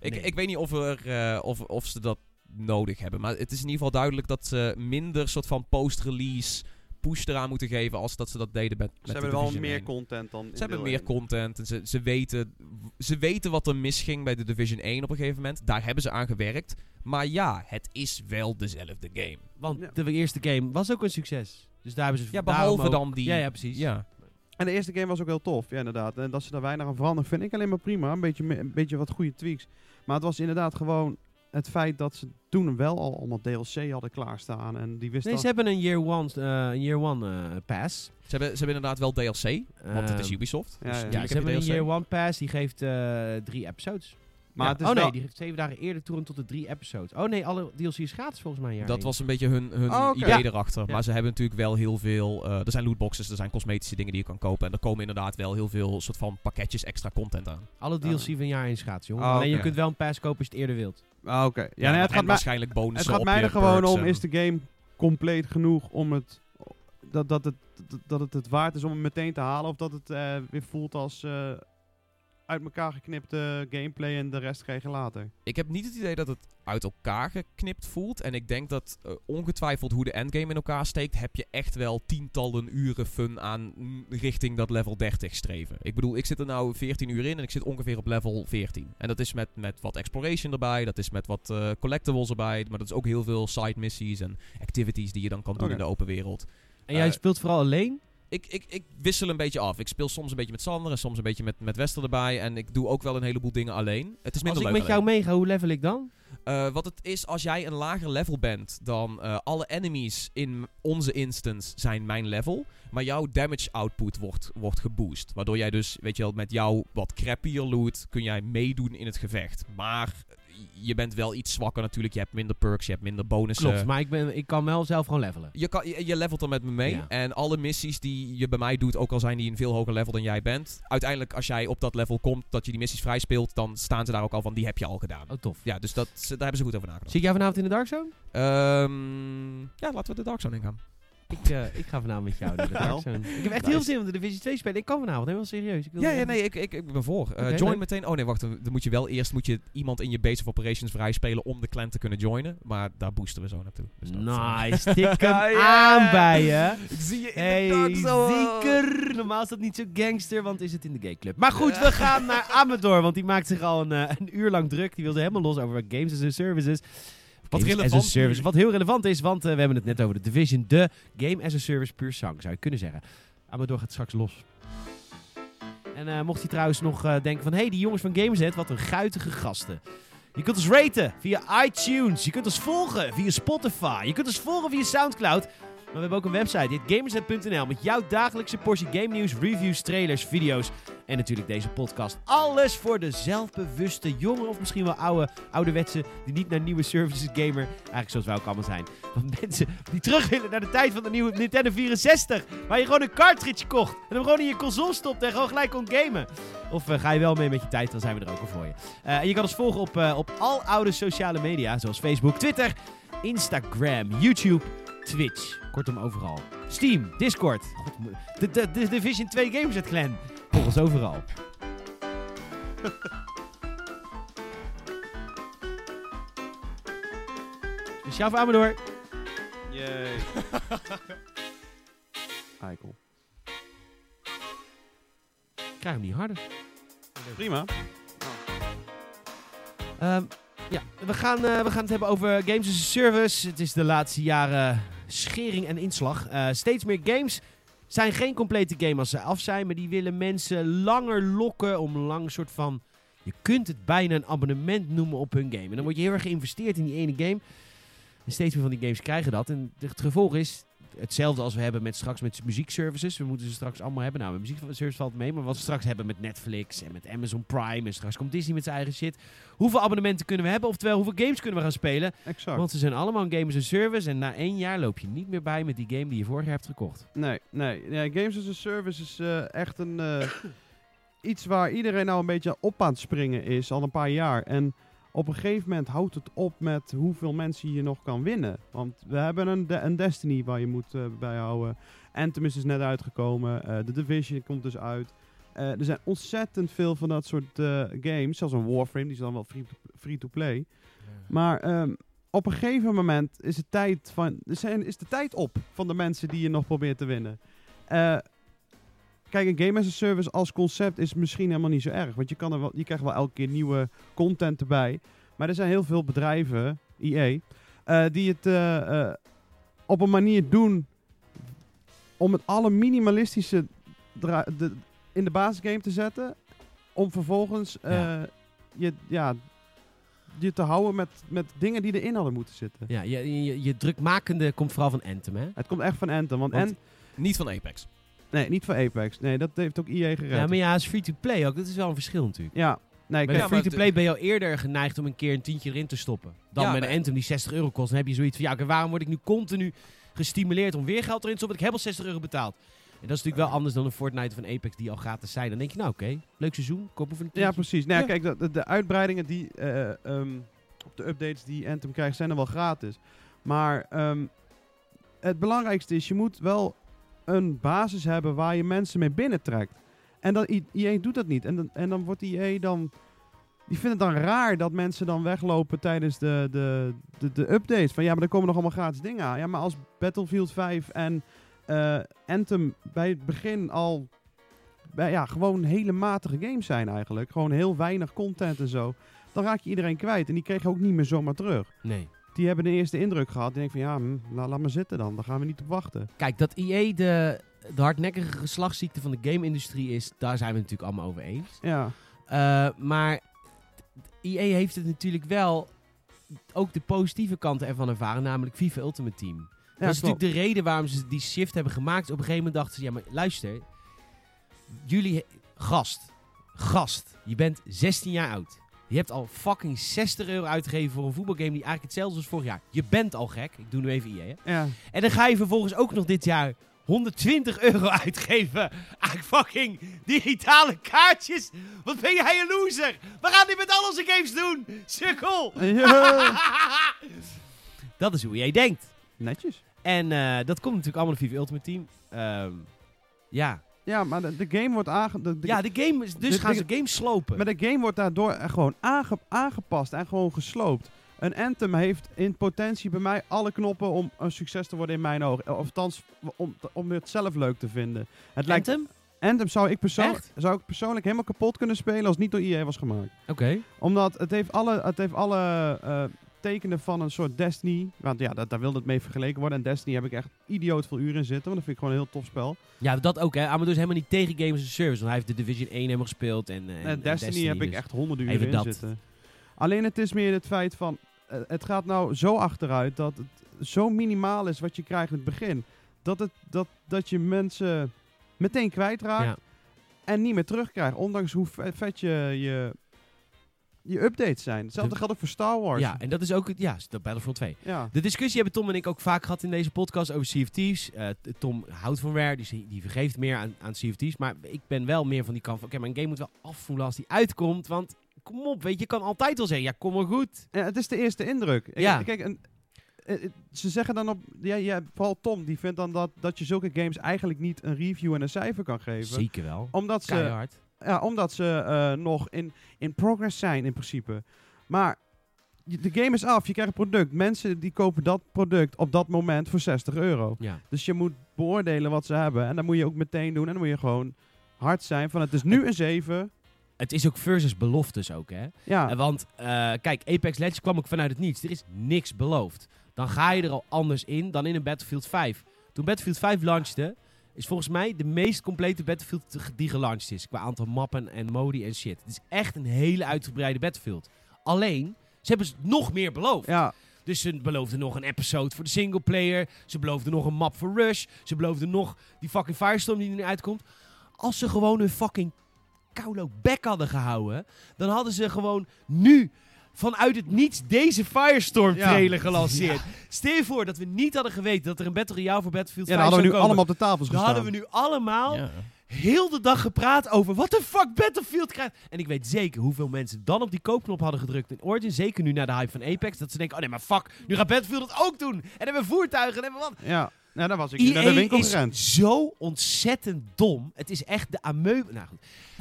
ik, Nee. ik weet niet of, er, eh, of, of ze dat nodig hebben. Maar het is in ieder geval duidelijk dat ze minder soort van post-release push eraan moeten geven als dat ze dat deden met, met Ze de hebben wel meer 1. content dan Ze hebben meer 1. content en ze, ze, weten, ze weten wat er misging bij de Division 1 op een gegeven moment. Daar hebben ze aan gewerkt. Maar ja, het is wel dezelfde game. Want Ja. de eerste game was ook een succes. Dus daar hebben ze Ja, behalve ook- dan die... Ja, ja, precies. Ja. En de eerste game was ook heel tof, ja inderdaad. En dat ze daar weinig aan veranderen vind ik alleen maar prima. Een beetje, een beetje wat goede tweaks. Maar het was inderdaad gewoon het feit dat ze toen wel al allemaal DLC hadden klaarstaan. En die wisten Nee, ze hebben een year one, eh, een year one eh, pass. Ze, hebben, ze hebben inderdaad wel DLC, want het is Ehm, Ubisoft. ja, dus ja. Ja, tuurlijk ze hebben een year one pass. Die geeft eh, drie episodes. Maar Ja. het is oh nee, wel- die geeft zeven dagen eerder toegang tot de drie episodes. Oh nee, alle DLC is gratis volgens mij. een jaar Dat was een beetje hun, hun Oh, idee Ja. erachter. Ja. Maar ze hebben natuurlijk wel heel veel... eh, er zijn lootboxes, er zijn cosmetische dingen die je kan kopen. En er komen inderdaad wel heel veel soort van pakketjes extra content aan. Alle DLC van jaar 1 is gratis, jongen. Oh, Alleen je kunt wel een pass kopen als je het eerder wilt. Ah, Oké. Ja, Ja, nee, het en gaat, mij, waarschijnlijk bonussen het gaat mij er gewoon om, is de game compleet genoeg om het... Dat, dat, het, dat, het het waard is om hem meteen te halen. Of dat het eh, weer voelt als eh, uit elkaar geknipte gameplay en de rest krijg je later. Ik heb niet het idee dat het uit elkaar geknipt voelt. En ik denk dat eh, ongetwijfeld hoe de endgame in elkaar steekt, heb je echt wel tientallen uren fun aan mm, richting dat level 30 streven. Ik bedoel, ik zit er nou 14 uur in en ik zit ongeveer op level 14. En dat is met, met wat exploration erbij, dat is met wat eh, collectibles erbij, maar dat is ook heel veel side missies en activities die je dan kan doen Oké. in de open wereld. En jij Eh, speelt vooral alleen? Ik, ik, ik wissel een beetje af. Ik speel soms een beetje met Sander en soms een beetje met, met Wester erbij. En ik doe ook wel een heleboel dingen alleen. Het is minder Als ik leuk met jou alleen. meega, hoe level ik dan? Eh, wat het is, als jij een lager level bent dan eh, alle enemies in onze instance zijn mijn level. Maar jouw damage output wordt, wordt geboost. Waardoor jij dus, weet je wel, met jouw wat crappier loot kun jij meedoen in het gevecht. Maar je bent wel iets zwakker natuurlijk. Je hebt minder perks, je hebt minder bonussen. Klopt, maar ik, ben, ik kan wel zelf gewoon levelen. Je, kan, je, je levelt er met me mee. Ja. En alle missies die je bij mij doet, ook al zijn die een veel hoger level dan jij bent. Uiteindelijk, als jij op dat level komt, dat je die missies vrij speelt, dan staan ze daar ook al van, die heb je al gedaan. Oh, tof. Ja, dus dat, daar hebben ze goed over nagedacht. Zie ik jou vanavond in de Dark Zone? Ehm, ja, laten we de Dark Zone ingaan. Ik, eh, ik ga vanavond met jou naar de Dark. Ik heb echt heel veel zin om de Division 2 te spelen. Ik kan vanavond, helemaal serieus. Ik wil Ja, ja, nee, ik, ik, ik ben voor. Eh, join leuk. meteen. Oh nee, wacht. Dan moet je wel eerst moet je iemand in je base of operations vrij spelen om de clan te kunnen joinen. Maar daar boosten we zo naartoe. Dus eh, Nice, tik hem aan bij je. Ik zie je in Hey, de zeker. Normaal is dat niet zo gangster, want is het in de gay club. Maar goed, we gaan naar Amador, want die maakt zich al een, een uur lang druk. Die wil ze helemaal los over games a services. Wat Games relevant as a service. Wat heel relevant is, want eh, we hebben het net over de Division. De game as a service puur zang, zou je kunnen zeggen. Amador gaat straks los. En eh, mocht hij trouwens nog eh, denken van... Hé, hey, die jongens van Gamersnet, wat een guitige gasten. Je kunt ons raten via iTunes. Je kunt ons volgen via Spotify. Je kunt ons volgen via Soundcloud. Maar we hebben ook een website, dit gamersnet.nl, met jouw dagelijkse portie game nieuws, reviews, trailers, video's en natuurlijk deze podcast. Alles voor de zelfbewuste jongen of misschien wel oude, ouderwetse, die niet naar nieuwe services gamer, eigenlijk zoals wij ook allemaal zijn. Van mensen die terug willen naar de tijd van de nieuwe Nintendo 64, waar je gewoon een cartridge kocht en hem gewoon in je console stopt en gewoon gelijk kon gamen. Of eh, ga je wel mee met je tijd, dan zijn we er ook al voor je. Eh, en je kan ons volgen op, eh, op al oude sociale media, zoals Facebook, Twitter, Instagram, YouTube, Twitch. Kortom, overal. Steam, Discord. God, de, de, de Division 2 Gameset Clan. Volg ons overal. Speciaal voor Amador. Yay. Eikel. Ik krijg hem niet harder. Prima. Ehm, ja, we gaan, eh, we gaan het hebben over games as a service. Het is de laatste jaren schering en inslag. Eh, steeds meer games zijn geen complete game als ze af zijn, maar die willen mensen langer lokken om lang soort van... Je kunt het bijna een abonnement noemen op hun game. En dan word je heel erg geïnvesteerd in die ene game. En steeds meer van die games krijgen dat. En het gevolg is hetzelfde als we hebben met straks met muziekservices. We moeten ze straks allemaal hebben. Nou, met muziekservice valt mee. Maar wat we straks hebben met Netflix en met Amazon Prime. En straks komt Disney met zijn eigen shit. Hoeveel abonnementen kunnen we hebben? Oftewel, hoeveel games kunnen we gaan spelen? Exact. Want ze zijn allemaal een game as a service. En na één jaar loop je niet meer bij met die game die je vorig jaar hebt gekocht. Nee, nee. nee games as a Service is eh, echt een, eh, iets waar iedereen nou een beetje op aan het springen is, al een paar jaar. En op een gegeven moment houdt het op met hoeveel mensen je nog kan winnen. Want we hebben een, de- een Destiny waar je moet eh, bijhouden. Anthem is dus net uitgekomen. eh The Division komt dus uit. Eh, er zijn ontzettend veel van dat soort eh, games. Zelfs een Warframe, die is dan wel free to, free to play. Maar ehm, op een gegeven moment is, het tijd van, zijn, is de tijd op van de mensen die je nog probeert te winnen. Kijk, een game as a service als concept is misschien helemaal niet zo erg. Want je, kan er wel, je krijgt wel elke keer nieuwe content erbij. Maar er zijn heel veel bedrijven, EA, eh, die het eh, eh, op een manier doen om het alle minimalistische de, in de basisgame te zetten. Om vervolgens eh, Ja. je, ja, je te houden met, met dingen die erin hadden moeten zitten. Ja, je, je, je drukmakende komt vooral van Anthem, hè? Het komt echt van Anthem. Want, Want- en, Niet van Apex. Nee, niet van Apex. Nee, dat heeft ook EA gered. Ja, maar ja, het is free-to-play ook. Dat is wel een verschil natuurlijk. Ja, nee, Bij free-to-play ben je al eerder geneigd om een keer een tientje erin te stoppen. Dan Ja, met een Anthem die 60 euro kost. Dan heb je zoiets van, ja, oké, waarom word ik nu continu gestimuleerd om weer geld erin te stoppen? Ik heb al 60 euro betaald. En dat is natuurlijk wel anders dan een Fortnite of een Apex die al gratis zijn. Dan denk je, nou oké, leuk seizoen, koop voor een ja, tientje. precies. Nou, ja, Ja. Kijk, de, de, de uitbreidingen die, eh, ehm, op de updates die Anthem krijgt, zijn er wel gratis. Maar ehm, het belangrijkste is, je moet wel een basis hebben waar je mensen mee binnentrekt. En dat, I- EA doet dat niet. En dan, en dan wordt EA dan... Die vinden het dan raar dat mensen dan weglopen tijdens de, de, de, de updates. Van ja, maar er komen nog allemaal gratis dingen aan. Ja, maar als Battlefield 5 en eh, Anthem bij het begin al bij, ja, gewoon hele matige games zijn eigenlijk. Gewoon heel weinig content en zo. Dan raak je iedereen kwijt. En die kreeg je ook niet meer zomaar terug. Nee. Die hebben de eerste indruk gehad. Die denken van ja, hm, la- laat maar zitten dan. Daar gaan we niet op wachten. Kijk, dat EA de, de hardnekkige geslachtsziekte van de game-industrie is, daar zijn we natuurlijk allemaal over eens. Ja, Eh, maar EA heeft het natuurlijk wel ook de positieve kanten ervan ervaren, namelijk FIFA Ultimate Team. ja dat is klopt. natuurlijk de reden waarom ze die shift hebben gemaakt. Op een gegeven moment dachten ze, ja maar luister, jullie, gast, gast, je bent 16 jaar oud. Je hebt al fucking 60 euro uitgegeven voor een voetbalgame die eigenlijk hetzelfde is als vorig jaar. Je bent al gek. Ik doe nu even IE. Hè? Ja. En dan ga je vervolgens ook nog dit jaar 120 euro uitgeven aan fucking digitale kaartjes. Wat ben jij een loser? We gaan dit met al onze games doen. Sukkel. Ja. dat is hoe jij denkt. Netjes. En eh, dat komt natuurlijk allemaal in FIFA Ultimate Team. Ehm, ja. Ja, maar de, de game wordt aange... de- de- ja, de game is, dus de- gaan de- ze games slopen. Maar de game wordt daardoor gewoon aange- aangepast en gewoon gesloopt. Een Anthem heeft in potentie bij mij alle knoppen om een succes te worden in mijn ogen. Of althans, om, om het zelf leuk te vinden. Het lijkt, Anthem? Anthem zou ik, persoon, Echt? zou ik persoonlijk helemaal kapot kunnen spelen als het niet door EA was gemaakt. Oké. Omdat het heeft alle, het heeft alle eh, tekenen van een soort Destiny. Want ja, dat, daar wilde het mee vergeleken worden. En Destiny heb ik echt idioot veel uren in zitten. Want dat vind ik gewoon een heel tof spel. Ja, dat ook hè. Amadou is helemaal niet tegen Games as a Service. Want hij heeft de Division 1 helemaal gespeeld. En, eh, en, en Destiny, heb ik dus. echt honderden uren in dat. zitten. Alleen het is meer het feit van... eh, het gaat nou zo achteruit dat het zo minimaal is wat je krijgt in het begin. Dat, het, dat, dat je mensen meteen kwijtraakt Ja. en niet meer terugkrijgt. Ondanks hoe ve- vet je, je, je updates zijn. Hetzelfde De- geldt ook voor Star Wars. Ja, en dat is ook het, ja, de Battlefront 2. Ja. De discussie hebben Tom en ik ook vaak gehad in deze podcast over of Thieves. Eh, Tom houdt van Rare, die, die vergeeft meer aan, aan Thieves. Maar ik ben wel meer van die kant van, oké, mijn game moet wel afvoelen als die uitkomt. Want kom op, weet je, je kan altijd wel zeggen, ja, kom maar goed. Ja, het is de eerste indruk. Ja. Kijk, een, eh, eh, ze zeggen dan op... Ja, ja, vooral Tom, die vindt dan dat, dat je zulke games eigenlijk niet een review en een cijfer kan geven. Zeker wel. Omdat ze, Keihard. Ja, omdat ze eh, nog in, in progress zijn in principe. Maar de game is af, je krijgt een product. Mensen die kopen dat product op dat moment voor 60 euro. Ja. Dus je moet beoordelen wat ze hebben. En dat moet je ook meteen doen. En dan moet je gewoon hard zijn van het is nu een 7. Het is ook versus beloftes ook, hè. Ja, Eh, Want, eh, kijk, Apex Legends kwam ook vanuit het niets. Er is niks beloofd. Dan ga je er al anders in dan in een Battlefield 5. Toen Battlefield 5 launchte, is volgens mij de meest complete Battlefield die gelanceerd is. Qua aantal mappen en modi en shit. Het is echt een hele uitgebreide Battlefield. Alleen, ze hebben s- nog meer beloofd. ja, Dus ze beloofden nog een episode voor de singleplayer. Ze beloofden nog een map voor Rush. Ze beloofden nog die fucking Firestorm die er nu uitkomt. Als ze gewoon hun fucking koulo bek hadden gehouden, dan hadden ze gewoon nu vanuit het niets deze Firestorm Ja. trailer gelanceerd. Stel je voor dat we niet hadden geweten dat er een Battle Royale voor Battlefield ja 5 dan hadden we nu komen. allemaal op de tafels Dan gestaan. hadden we nu allemaal Ja. heel de dag gepraat over wat de fuck Battlefield krijgt. En ik weet zeker hoeveel mensen dan op die koopknop hadden gedrukt in Origin. Zeker nu na de hype van Apex. Dat ze denken, oh nee, maar fuck, nu gaat Battlefield het ook doen. En hebben we voertuigen en hebben we wat. Ja, ja daar was ik nu naar de EA winkel is gerend. zo ontzettend dom. Het is echt de ameuben. Nou goed.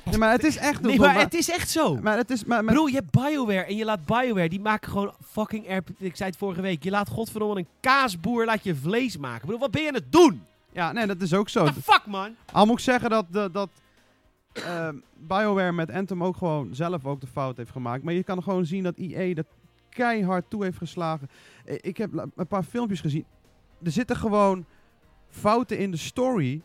Nee, maar het is echt Nee, maar maar- het is echt zo. Maar het is... Maar, maar- bedoel, je hebt BioWare en je laat BioWare, die maken gewoon fucking RP. Ik zei het vorige week, je laat godverdomme een kaasboer laat je vlees maken. Bedoel, wat ben je aan het doen? ja, nee, dat is ook zo. What the fuck, man? Al moet ik zeggen dat, dat, dat ehm, BioWare met Anthem ook gewoon zelf ook de fout heeft gemaakt. Maar je kan gewoon zien dat EA dat keihard toe heeft geslagen. Ik heb een paar filmpjes gezien. Er zitten gewoon fouten in de story.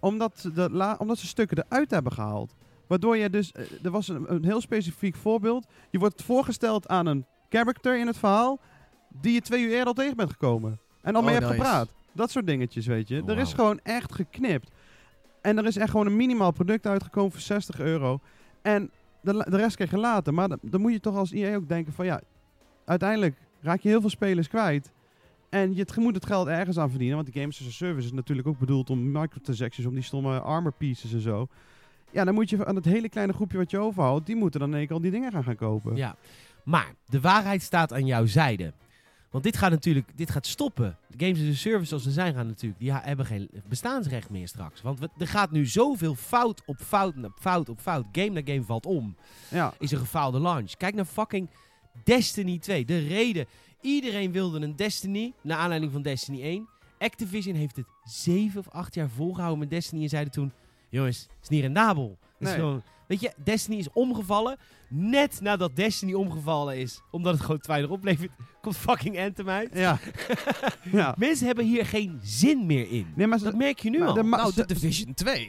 Omdat ze, de omdat ze stukken eruit hebben gehaald. Waardoor je dus... eh, er was een, een heel specifiek voorbeeld. Je wordt voorgesteld aan een character in het verhaal... die je twee uur eerder al tegen bent gekomen. En al mee Oh, hebt nice. gepraat. Dat soort dingetjes, weet je. Oh, er is gewoon echt geknipt. En er is echt gewoon een minimaal product uitgekomen voor 60 euro. En de, de rest krijg je later. Maar dan, dan moet je toch als EA ook denken van ja... Uiteindelijk raak je heel veel spelers kwijt. En je moet het geld ergens aan verdienen. Want die Games as a Service is natuurlijk ook bedoeld om microtransactions... om die stomme armor pieces en zo. Ja, dan moet je aan het hele kleine groepje wat je overhoudt... die moeten dan in één keer al die dingen gaan gaan kopen. Ja, maar de waarheid staat aan jouw zijde. Want dit gaat natuurlijk dit gaat stoppen. De games as a service zoals ze zijn gaan natuurlijk, die hebben geen bestaansrecht meer straks. Want we- er gaat nu zoveel fout op fout op fout op fout. Game na game valt om. Ja, Is een gefaalde launch. Kijk naar fucking Destiny 2. De reden. Iedereen wilde een Destiny, naar aanleiding van Destiny 1. Activision heeft het zeven of acht jaar volgehouden met Destiny en zeiden toen... Jongens, het is niet rendabel. Het is gewoon, weet je, Destiny is omgevallen. Net nadat Destiny omgevallen is, omdat het gewoon te weinig oplevert, komt fucking Anthem uit. ja. ja. Mensen hebben hier geen zin meer in. Nee, maar Dat merk je nu maar al. de ma- Nou, de Division 2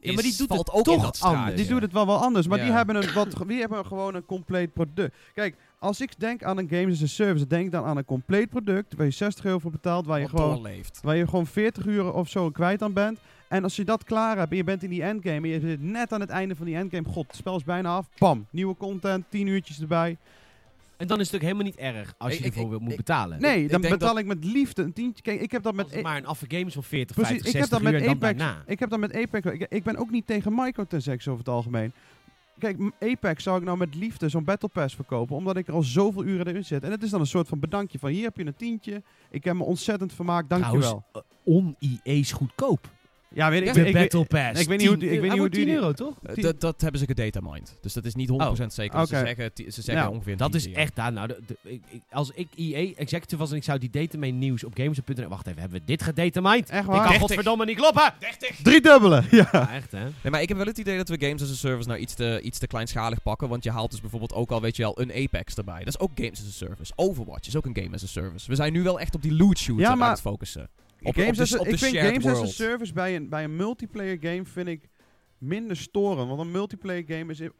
Ja, maar die is- doet valt het ook in toch dat anders. Die doet het wel wel anders, maar die, hebben een wat, die hebben gewoon een compleet product. Kijk, als ik denk aan een Games as a Service, denk ik dan aan een compleet product waar je 60 euro voor betaalt, waar je, Wat gewoon, doorleeft. waar je gewoon 40 uur of zo kwijt aan bent. En als je dat klaar hebt en je bent in die endgame en je zit net aan het einde van die endgame, god, het spel is bijna af, bam, nieuwe content, 10 uurtjes erbij. En dan is het ook helemaal niet erg als je Ik- ervoor ik- moet ik- betalen. Nee, ik dan betaal dat- ik met liefde een tientje. Kijk, ik heb dat Als met... het E- maar een affe game is van 40, Precies, 50, ik heb 60 dat met uur en dan Apex. daarna. Ik heb dat met Apex. Ik, ik ben ook niet tegen microtransactions over het algemeen. Kijk, Apex zou ik nou met liefde zo'n Battle Pass verkopen, omdat ik er al zoveel uren erin zit. En het is dan een soort van bedankje van hier heb je een tientje. Ik heb me ontzettend vermaakt, dankjewel. Trouwens, uh, on-EA's goedkoop. Ja, weet ik, de ik, ik, Battle Pass. ik weet niet hoe- 10 ik weet niet hoe wordt 10 duur die- euro, toch? Eh, dat, dat hebben ze gedatamined. Dus dat is niet 100% zeker. Ze zeggen, ze zeggen Ja, ongeveer Dat 10 is euro. echt daar. Nou, de- de- ik- ik- als ik EA executive was en ik zou die datamine nieuws op gamers.nl... Wacht even, hebben we dit gedatamined? Echt Ik waar? kan 30. godverdomme niet kloppen! 30! Drie dubbele, ja. Ja, echt hè? Nee, maar ik heb wel het idee dat we Games as a Service nou iets te, iets te kleinschalig pakken. Want je haalt dus bijvoorbeeld ook al, weet je wel, een Apex erbij. Dat is ook Games as a Service. Overwatch is ook een Game as a Service. We zijn nu wel echt op die loot shooter Ja, aan maar- het focussen. Op, games op de, op ik vind Games as a. Service bij een, bij een multiplayer game vind ik minder storend. Want een multiplayer game is in,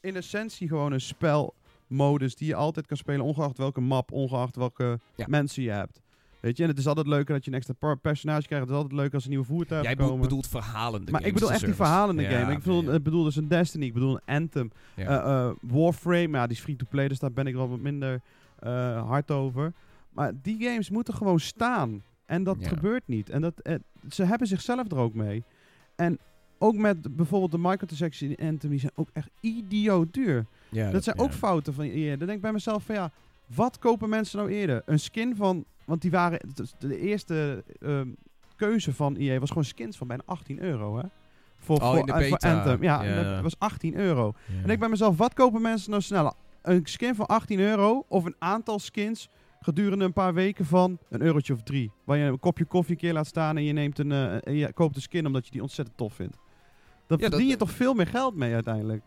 in essentie gewoon een spelmodus die je altijd kan spelen, ongeacht welke map, ongeacht welke Ja. mensen je hebt. Weet je, en het is altijd leuker dat je een extra per- personage krijgt. Het is altijd leuk als er nieuwe voertuigen Jij komen. bedoelt verhalende maar games ik bedoel echt die verhalende Ja, game. Ik bedoel, ik bedoel dus een Destiny, ik bedoel een Anthem. Ja. Eh, eh, Warframe, ja, die is free-to-play, dus daar ben ik wel wat minder eh, hard over. Maar die games moeten gewoon staan. En dat Ja. gebeurt niet. En dat, eh, ze hebben zichzelf er ook mee. En ook met bijvoorbeeld de microtransactions in Anthem, die zijn ook echt idioot duur. Ja, dat zijn ja. ook fouten van EA. Dan denk ik bij mezelf van ja, wat kopen mensen nou eerder? Een skin van, want die waren, de eerste ehm, keuze van EA was gewoon skins van bijna 18 euro hè. Voor, Oh, voor, eh, voor. Anthem. Ja, Ja. dat was 18 euro. En ik bij mezelf, wat kopen mensen nou sneller? Een skin van 18 euro of een aantal skins gedurende een paar weken van een eurotje of drie. Waar je een kopje koffie een keer laat staan en je, neemt een, eh, en je koopt een skin omdat je die ontzettend tof vindt. Dan Ja, dat- verdien je toch veel meer geld mee uiteindelijk.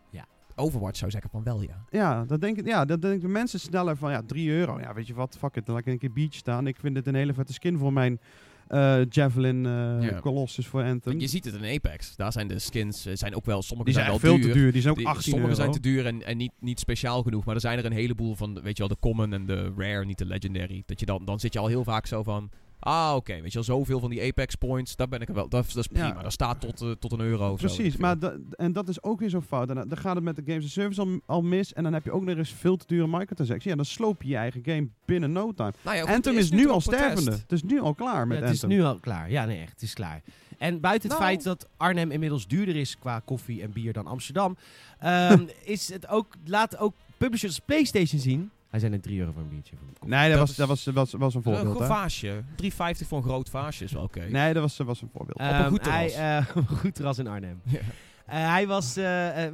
Overwatch zou zeggen van wel, ja. Ja, dat denken, ja, dat denken mensen sneller van ja, 3 euro. Ja, weet je wat, fuck it, dan laat ik een keer beach staan. Ik vind dit een hele vette skin voor mijn eh, Javelin Ja. Colossus voor Anthem. Je ziet het in Apex. Daar zijn de skins eh, zijn ook wel, sommige die zijn zijn echt wel veel te duur, die zijn ook Die- 18 sommige euro. zijn te duur en, en niet, niet speciaal genoeg. Maar er zijn er een heleboel van, weet je wel, de common en de rare, niet de legendary. Dat je dan, dan zit je al heel vaak zo van... Ah, oké, weet je wel, zoveel van die Apex points, daar ben ik er wel. Dat, is- dat is prima. Ja. Dat staat tot, eh, tot een euro of Precies, maar da- en dat is ook weer zo fout. En dan, dan gaat het met de Games as Service al, al mis. En dan heb je ook nog eens veel te dure microtransactions. Ja, dan sloop je je eigen game binnen no time. Nou ja, goed, Anthem is nu al protest. stervende. Het is nu al klaar met Ja, het is nu al klaar. Ja, nee, echt. Het is klaar. En buiten het Nou. feit dat Arnhem inmiddels duurder is qua koffie en bier dan Amsterdam, ehm, is het ook, laat ook publishers PlayStation zien. Hij zijn net 3 euro voor een biertje. Een. Nee, dat, Dat was, dat was, was, was een Een voorbeeld. goed hè? vaasje. 3,50 voor een groot vaasje is wel oké. Nee, dat was, was een voorbeeld. een Ehm, goed terras. Hij, eh, een goed terras in Arnhem. Ja. Eh, hij was. eh,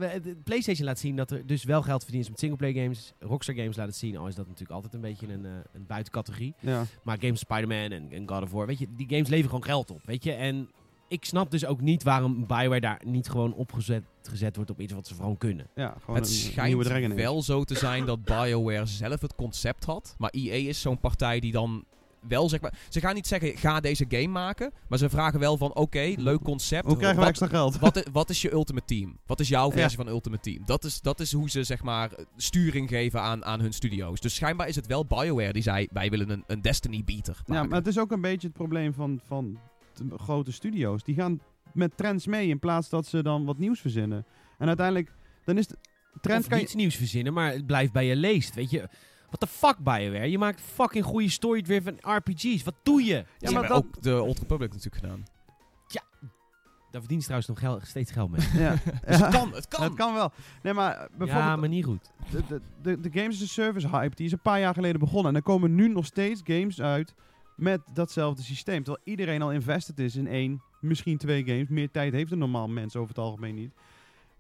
PlayStation laat zien dat er dus wel geld verdiend is met singleplayer games. Rockstar Games laat het zien, al is dat natuurlijk altijd een beetje een, eh, een buitencategorie. ja. Maar games Spider-Man en, en God of War, weet je, die games leveren gewoon geld op, weet je. En ik snap dus ook niet waarom BioWare daar niet gewoon opgezet gezet wordt op iets wat ze gewoon kunnen. ja, gewoon Het een, schijnt nieuwe Dragon Age. wel zo te zijn dat BioWare zelf het concept had. Maar EA is zo'n partij die dan wel zeg maar... Ze gaan niet zeggen, ga deze game maken. Maar ze vragen wel van, oké, leuk concept. Hoe krijgen we Wat- extra geld? Wat is, wat is je ultimate team? Wat is jouw Ja. versie van ultimate team? Dat is, dat is hoe ze zeg maar sturing geven aan, aan hun studio's. Dus schijnbaar is het wel BioWare die zei, wij willen een, een Destiny beater Ja, maar het is ook een beetje het probleem van, van grote studio's. Die gaan met trends mee in plaats dat ze dan wat nieuws verzinnen. En uiteindelijk, dan is de trend of kan je... niets nieuws verzinnen, maar het blijft bij je leest, weet je. What the fuck, BioWare? Je maakt fucking goede story-driven RPG's. Wat doe je? ja, maar maar dat- ook de Old Republic natuurlijk gedaan. Daar verdient ze trouwens nog gel- steeds geld mee. Ja. Dus het kan, het kan. Het kan wel. Nee, maar bijvoorbeeld ja, maar niet goed. de, de, de, de Games as a Service hype, die is een paar jaar geleden begonnen. En er komen nu nog steeds games uit met datzelfde systeem. Terwijl iedereen al invested is in één, misschien twee games. Meer tijd heeft een normaal mens over het algemeen niet.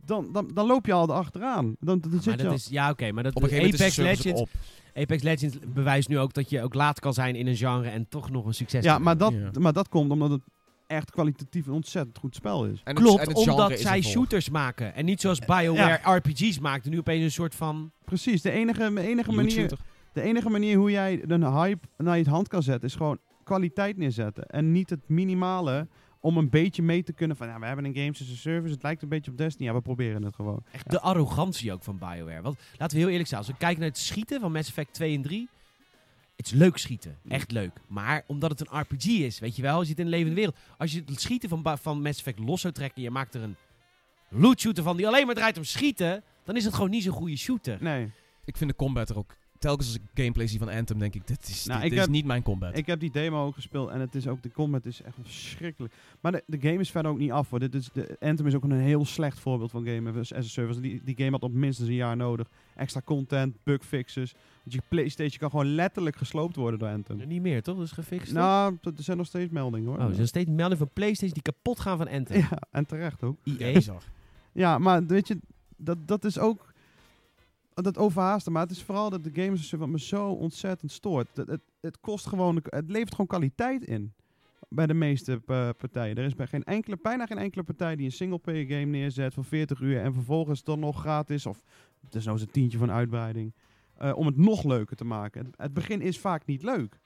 Dan, dan, dan loop je al achteraan. Dan, dan zit Maar je dat al- is, ja, oké, maar dat Op een gegeven moment Apex Legends, op. Apex Legends bewijst nu ook dat je ook laat kan zijn in een genre en toch nog een succes ja, maar dat, Ja. maar dat komt omdat het echt kwalitatief een ontzettend goed spel is. En het- Klopt, en het omdat zij shooters maken. En niet zoals BioWare RPG's maakt. Nu opeens een soort van... Precies, de enige, de enige, manier, shooter. De enige manier hoe jij een hype naar je hand kan zetten, is gewoon kwaliteit neerzetten. En niet het minimale om een beetje mee te kunnen van, ja, we hebben een Games as a Service, het lijkt een beetje op Destiny. Ja, we proberen het gewoon. Echt de arrogantie ook van BioWare. Want laten we heel eerlijk zijn. Als we kijken naar het schieten van Mass Effect 2 en 3... Het is leuk schieten. Echt leuk. Maar omdat het een RPG is, weet je wel. Je zit in een levende wereld. Als je het schieten van, van Mass Effect los zou trekken... en je maakt er een loot shooter van die alleen maar draait om schieten... dan is het gewoon niet zo'n goede shooter. Nee. Ik vind de combat er ook... Telkens als ik gameplay zie van Anthem, denk ik, dit is, Nou, dit ik is heb- niet mijn combat. Ik heb die demo ook gespeeld en het is ook, de combat is echt verschrikkelijk. Maar de, de game is verder ook niet af hoor. Dit is, de, Anthem is ook een heel slecht voorbeeld van game as a service. Die, die game had op minstens een jaar nodig. Extra content, bugfixes. Want je Playstation kan gewoon letterlijk gesloopt worden door Anthem. Niet meer, toch? Dat is gefixt. Nou, er zijn nog steeds meldingen hoor. Oh, er zijn steeds meldingen van PlayStation die kapot gaan van Anthem. Ja, en terecht ook. Bizar. Ja, maar weet je, dat, dat is ook dat overhaasten. Maar het is vooral dat de games wat me zo ontzettend stoort. Het, het kost gewoon, het levert gewoon kwaliteit in. Bij de meeste eh, partijen. Er is bij geen enkele, bijna geen enkele partij die een singleplayer game neerzet voor 40 uur en vervolgens dan nog gratis of het is nou eens een tientje van uitbreiding. eh, om het nog leuker te maken. Het begin is vaak niet leuk.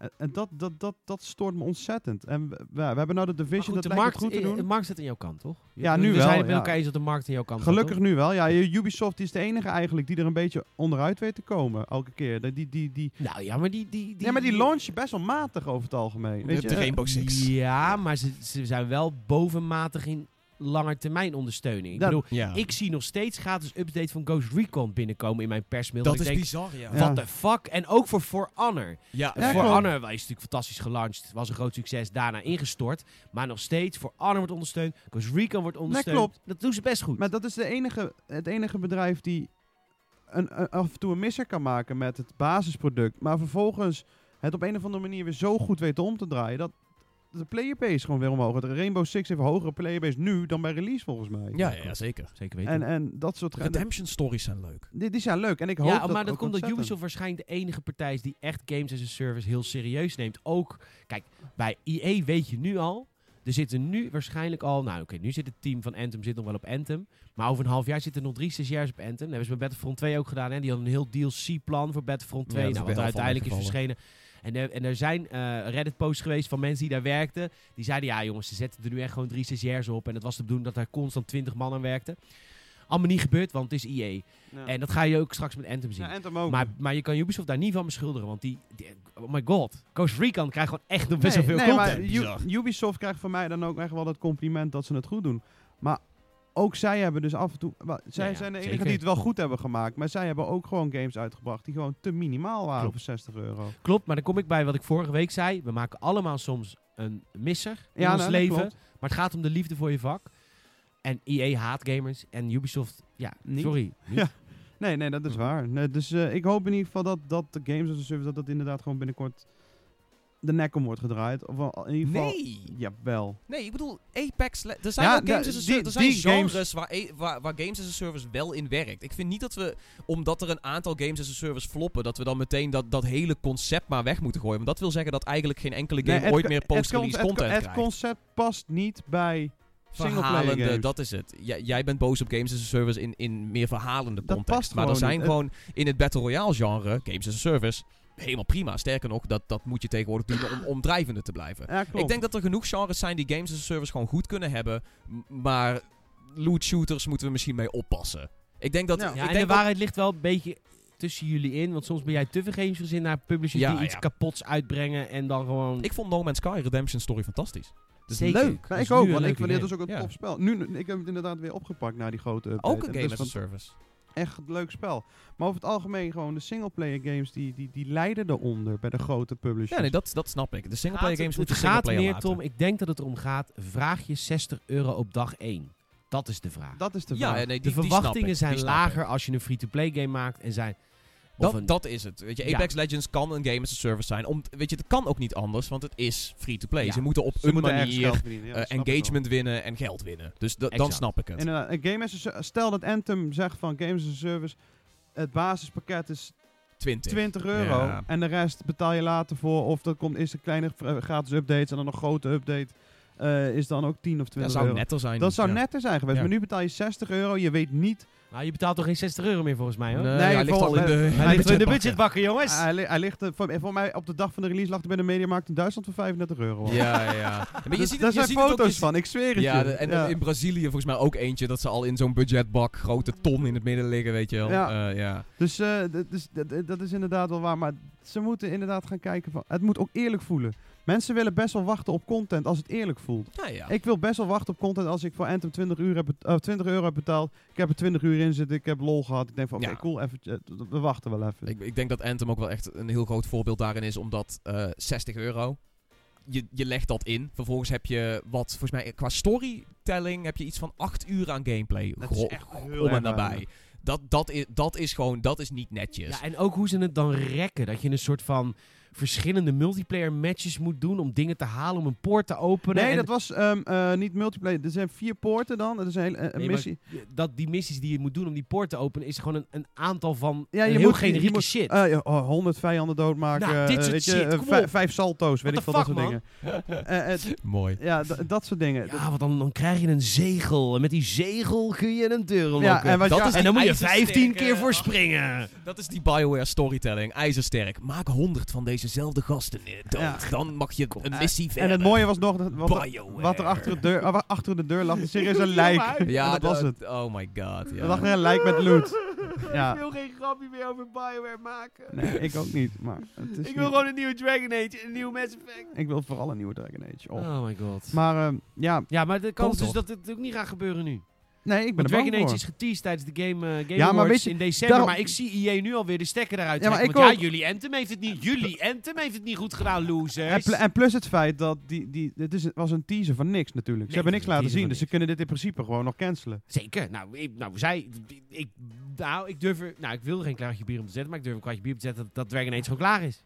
En, en dat, dat, dat, dat stoort me ontzettend. En we, we, we hebben nou de Division, goed, dat de lijkt markt, goed te doen. de markt zit aan jouw kant, toch? Ja, We nu wel, zijn het met ja. elkaar eens dat de markt aan jouw kant Gelukkig nu wel. Ja, Ubisoft is de enige eigenlijk die er een beetje onderuit weet te komen. Elke keer. Die, die, die, die? Nou ja, maar die... die, die ja, maar die launch je best wel matig over het algemeen. Weet hebt je? de Rainbow Six. Ja, maar ze, ze zijn wel bovenmatig in langetermijn ondersteuning. Ik Dat- bedoel, Ja. ik zie nog steeds gratis update van Ghost Recon binnenkomen in mijn persmail. dat is denk, bizar, ja. Ja. what the fuck? En ook voor For Honor. Ja, Ja, For klopt. Honor is natuurlijk fantastisch gelanceerd. Was een groot succes. Daarna ingestort. Maar nog steeds, For Honor wordt ondersteund. Ghost Recon wordt ondersteund. klopt. Dat doen ze best goed. Maar dat is de enige, het enige bedrijf die een, een- af en toe een misser kan maken met het basisproduct. Maar vervolgens het op een of andere manier weer zo goed weten om te draaien. Dat de playerbase gewoon weer omhoog. De Rainbow Six heeft een hogere playerbase nu dan bij release volgens mij. ja, ja, zeker. Zeker weten. En, en dat soort... Redemption stories zijn leuk. Die, die zijn leuk. En ik hoop ja, dat maar dat komt dat. Ubisoft waarschijnlijk de enige partij is die echt games as a service heel serieus neemt. Ook, kijk, bij EA weet je nu al, er zitten nu waarschijnlijk al, nou oké, nu zit het team van Anthem zit nog wel op Anthem. Maar over een half jaar zitten er nog drie stagiairs op Anthem. Dat hebben ze bij Battlefront 2 ook gedaan. Hè? Die hadden een heel DLC-plan voor Battlefront 2, dat is nou, wat uiteindelijk is verschenen. En er, en er zijn eh, Reddit-posts geweest van mensen die daar werkten. Die zeiden, ja jongens, ze zetten er nu echt gewoon drie stagiairs op. En het was de bedoeling dat er constant twintig man aan werkten. Allemaal niet gebeurd, want het is EA. Ja. En dat ga je ook straks met Anthem zien. Ja, Anthem ook. Maar, maar je kan Ubisoft daar niet van beschuldigen, want die, die- oh my god, Ghost Recon krijgt gewoon echt nog best wel Nee, veel nee, content. maar Ubisoft krijgt van mij dan ook echt wel het compliment dat ze het goed doen. Maar ook zij hebben dus af en toe... Zij Ja, ja, zijn de enige zeker. die het wel goed hebben gemaakt. Maar zij hebben ook gewoon games uitgebracht die gewoon te minimaal waren Klopt. voor 60 euro. Klopt, maar dan kom ik bij wat ik vorige week zei. We maken allemaal soms een misser in Ja, ons nou, leven. Maar het gaat om de liefde voor je vak. En EA haat gamers en Ubisoft, ja, Niet. sorry. niet. Ja. Nee, nee, dat is waar. Nee, dus eh, ik hoop in ieder geval dat, dat de games as a service, dat dat inderdaad gewoon binnenkort de nek om wordt gedraaid. Of in ieder geval... Nee! Jawel. Nee, ik bedoel, Apex... Er zijn Ja, games as die- service... Er zijn die games- genres waar, waar, waar games as a service wel in werkt. Ik vind niet dat we, omdat er een aantal games as a service floppen, dat we dan meteen dat, dat hele concept maar weg moeten gooien. Want dat wil zeggen dat eigenlijk geen enkele game Nee, het ooit meer het post-release het co- content Het krijgt. concept past niet bij verhalende, dat is het. Jij, jij bent boos op games as a service in, in meer verhalende Dat context. maar er zijn niet. gewoon in het Battle Royale genre, games as a service, helemaal prima. Sterker nog, dat, dat moet je tegenwoordig doen om, om drijvende te blijven. Ja, klopt. Ik denk dat er genoeg genres zijn die games as a service gewoon goed kunnen hebben. Maar loot shooters moeten we misschien mee oppassen. Ik denk dat... Ja. ik Ja, en denk de dat- waarheid ligt wel een beetje tussen jullie in. Want soms ben jij te gezien naar publishers Ja, die iets ja. kapots uitbrengen en dan gewoon... Ik vond No Man's Sky Redemption Story fantastisch. Het is Zeker. leuk. Maar Dat ik is ook, een want ik vind game. dus ook een Ja. tof spel. Nu, ik heb het inderdaad weer opgepakt na die grote update. Ook een En game het as is a van- service. Echt een leuk spel. Maar over het algemeen gewoon de singleplayer games, die, die, die lijden eronder bij de grote publishers. Ja, nee, dat, dat snap ik. De singleplayer Gaat games moeten het gaat singleplayer meer, laten. Tom, ik denk dat het erom gaat, vraag je 60 euro op dag 1. Dat is de vraag. Dat is de Ja, vraag. nee, die, de die snap verwachtingen ik, zijn die snap lager als je een free-to-play game maakt en zijn... Dat, een- dat is het. Weet je, Ja. Apex Legends kan een game as a service zijn. Om, weet je, het kan ook niet anders, want het is free-to-play. Ja. Ze moeten op Ze een moeten manier verdienen. Eh, engagement winnen en geld winnen. Dus da- dan snap ik het. Inderdaad, een game as a Stel dat Anthem zegt van Games as a Service, het basispakket is 20. 20 euro. Ja. En de rest betaal je later voor. Of dat komt eerst een kleine eh, gratis updates en dan een grote update. Eh, is dan ook 10 of 20 Dat zou euro. netter zijn. Dat zou Ja. netter zijn geweest. Ja. Maar nu betaal je 60 euro. Je weet niet Nou, je betaalt toch geen 60 euro meer volgens mij, hoor? Nee, Nee, hij ligt al in de, hij Hij ligt ligt in de budgetbakken. jongens. hij, li- hij ligt, eh, voor, voor mij op de dag van de release lag hij bij de Mediamarkt in Duitsland voor 35 euro. Ja, ja. Maar je Dus ziet, daar je zijn ziet het ook, foto's van, ik zweer het Ja, je. de- en Ja. in Brazilië volgens mij ook eentje dat ze al in zo'n budgetbak grote ton in het midden liggen, weet je wel. Ja. Eh, ja. Dus, eh, dus dat is inderdaad wel waar. Maar ze moeten inderdaad gaan kijken van... Het moet ook eerlijk voelen. Mensen willen best wel wachten op content als het eerlijk voelt. Ja, ja. Ik wil best wel wachten op content als ik voor Anthem 20, uur heb, bet- eh, 20 euro heb betaald. Ik heb er 20 uur in zitten, ik heb lol gehad. Ik denk van oké, Ja. cool, even, eh, we wachten wel even. Ik, ik denk dat Anthem ook wel echt een heel groot voorbeeld daarin is, omdat eh 60 euro, je, je legt dat in. Vervolgens heb je wat, volgens mij qua storytelling heb je iets van 8 uur aan gameplay. Dat is echt heel om en erg nabij. Dat, dat, is, dat is gewoon, dat is niet netjes. Ja, en ook hoe ze het dan rekken. Dat je een soort van verschillende multiplayer matches moet doen om dingen te halen, om een poort te openen. Nee, dat was ehm, eh, niet multiplayer. Er zijn vier poorten dan. Dat is een, hele- een Nee, maar missie. dat die missies die je moet doen om die poort te openen, is gewoon een, een aantal van Ja, een je heel moet- je generieke moet- shit. Eh, ja, oh, 100 vijanden doodmaken. Nou, dit eh, soort weet je, shit, eh, op. vijf salto's, weet ik veel, dat soort dingen. Eh, eh, Mooi. ja, dat soort dingen. ja, want dan, dan krijg je een zegel. En met die zegel kun je een deur unlocken. Ja, en Dat ja, is en dan moet je ijzersterke- 15 keer voor springen. Dat is die Bioware storytelling. IJzersterk. Maak 100 van dezezelfde gasten dood. Ja. Dan mag je een Eh, missie en verder. het mooie was nog dat- wat, er, wat er achter de deur, ah, achter de deur lag. Serieus een lijk. Ja, dat was het. Oh my god. Er Ja. lag er een lijk met loot. Ja. Ik wil geen grapje meer over Bioware maken. Nee, ik ook niet. Maar het is Ik wil niet- gewoon een nieuwe Dragon Age, een nieuwe Mass Effect. ik wil vooral een nieuwe Dragon Age. Oh. Oh my god. Maar ehm, ja, Ja, maar de kans Komt dus nog. dat het ook niet gaat gebeuren nu. Nee, ik ben er bang Dragon Age voor. is geteased tijdens de Game, eh game Ja, maar Awards weet je, in december. daarom- Maar ik zie EA nu alweer de stekker eruit Ja, maar trekken. ik want ook. ja, jullie Anthem heeft het niet. Jullie Anthem heeft het niet goed gedaan, En, losers. pl- en plus het feit dat die, die, het is, was een teaser van niks natuurlijk. Ze hebben niks laten zien, dus ze kunnen dit in principe gewoon nog cancelen. Zeker. Nou, ik, nou, zij, ik, nou, ik durf er, nou, ik wil er geen klaartje bier om te zetten, maar ik durf een kwartje bier op te zetten dat, dat Dragon Age gewoon klaar is.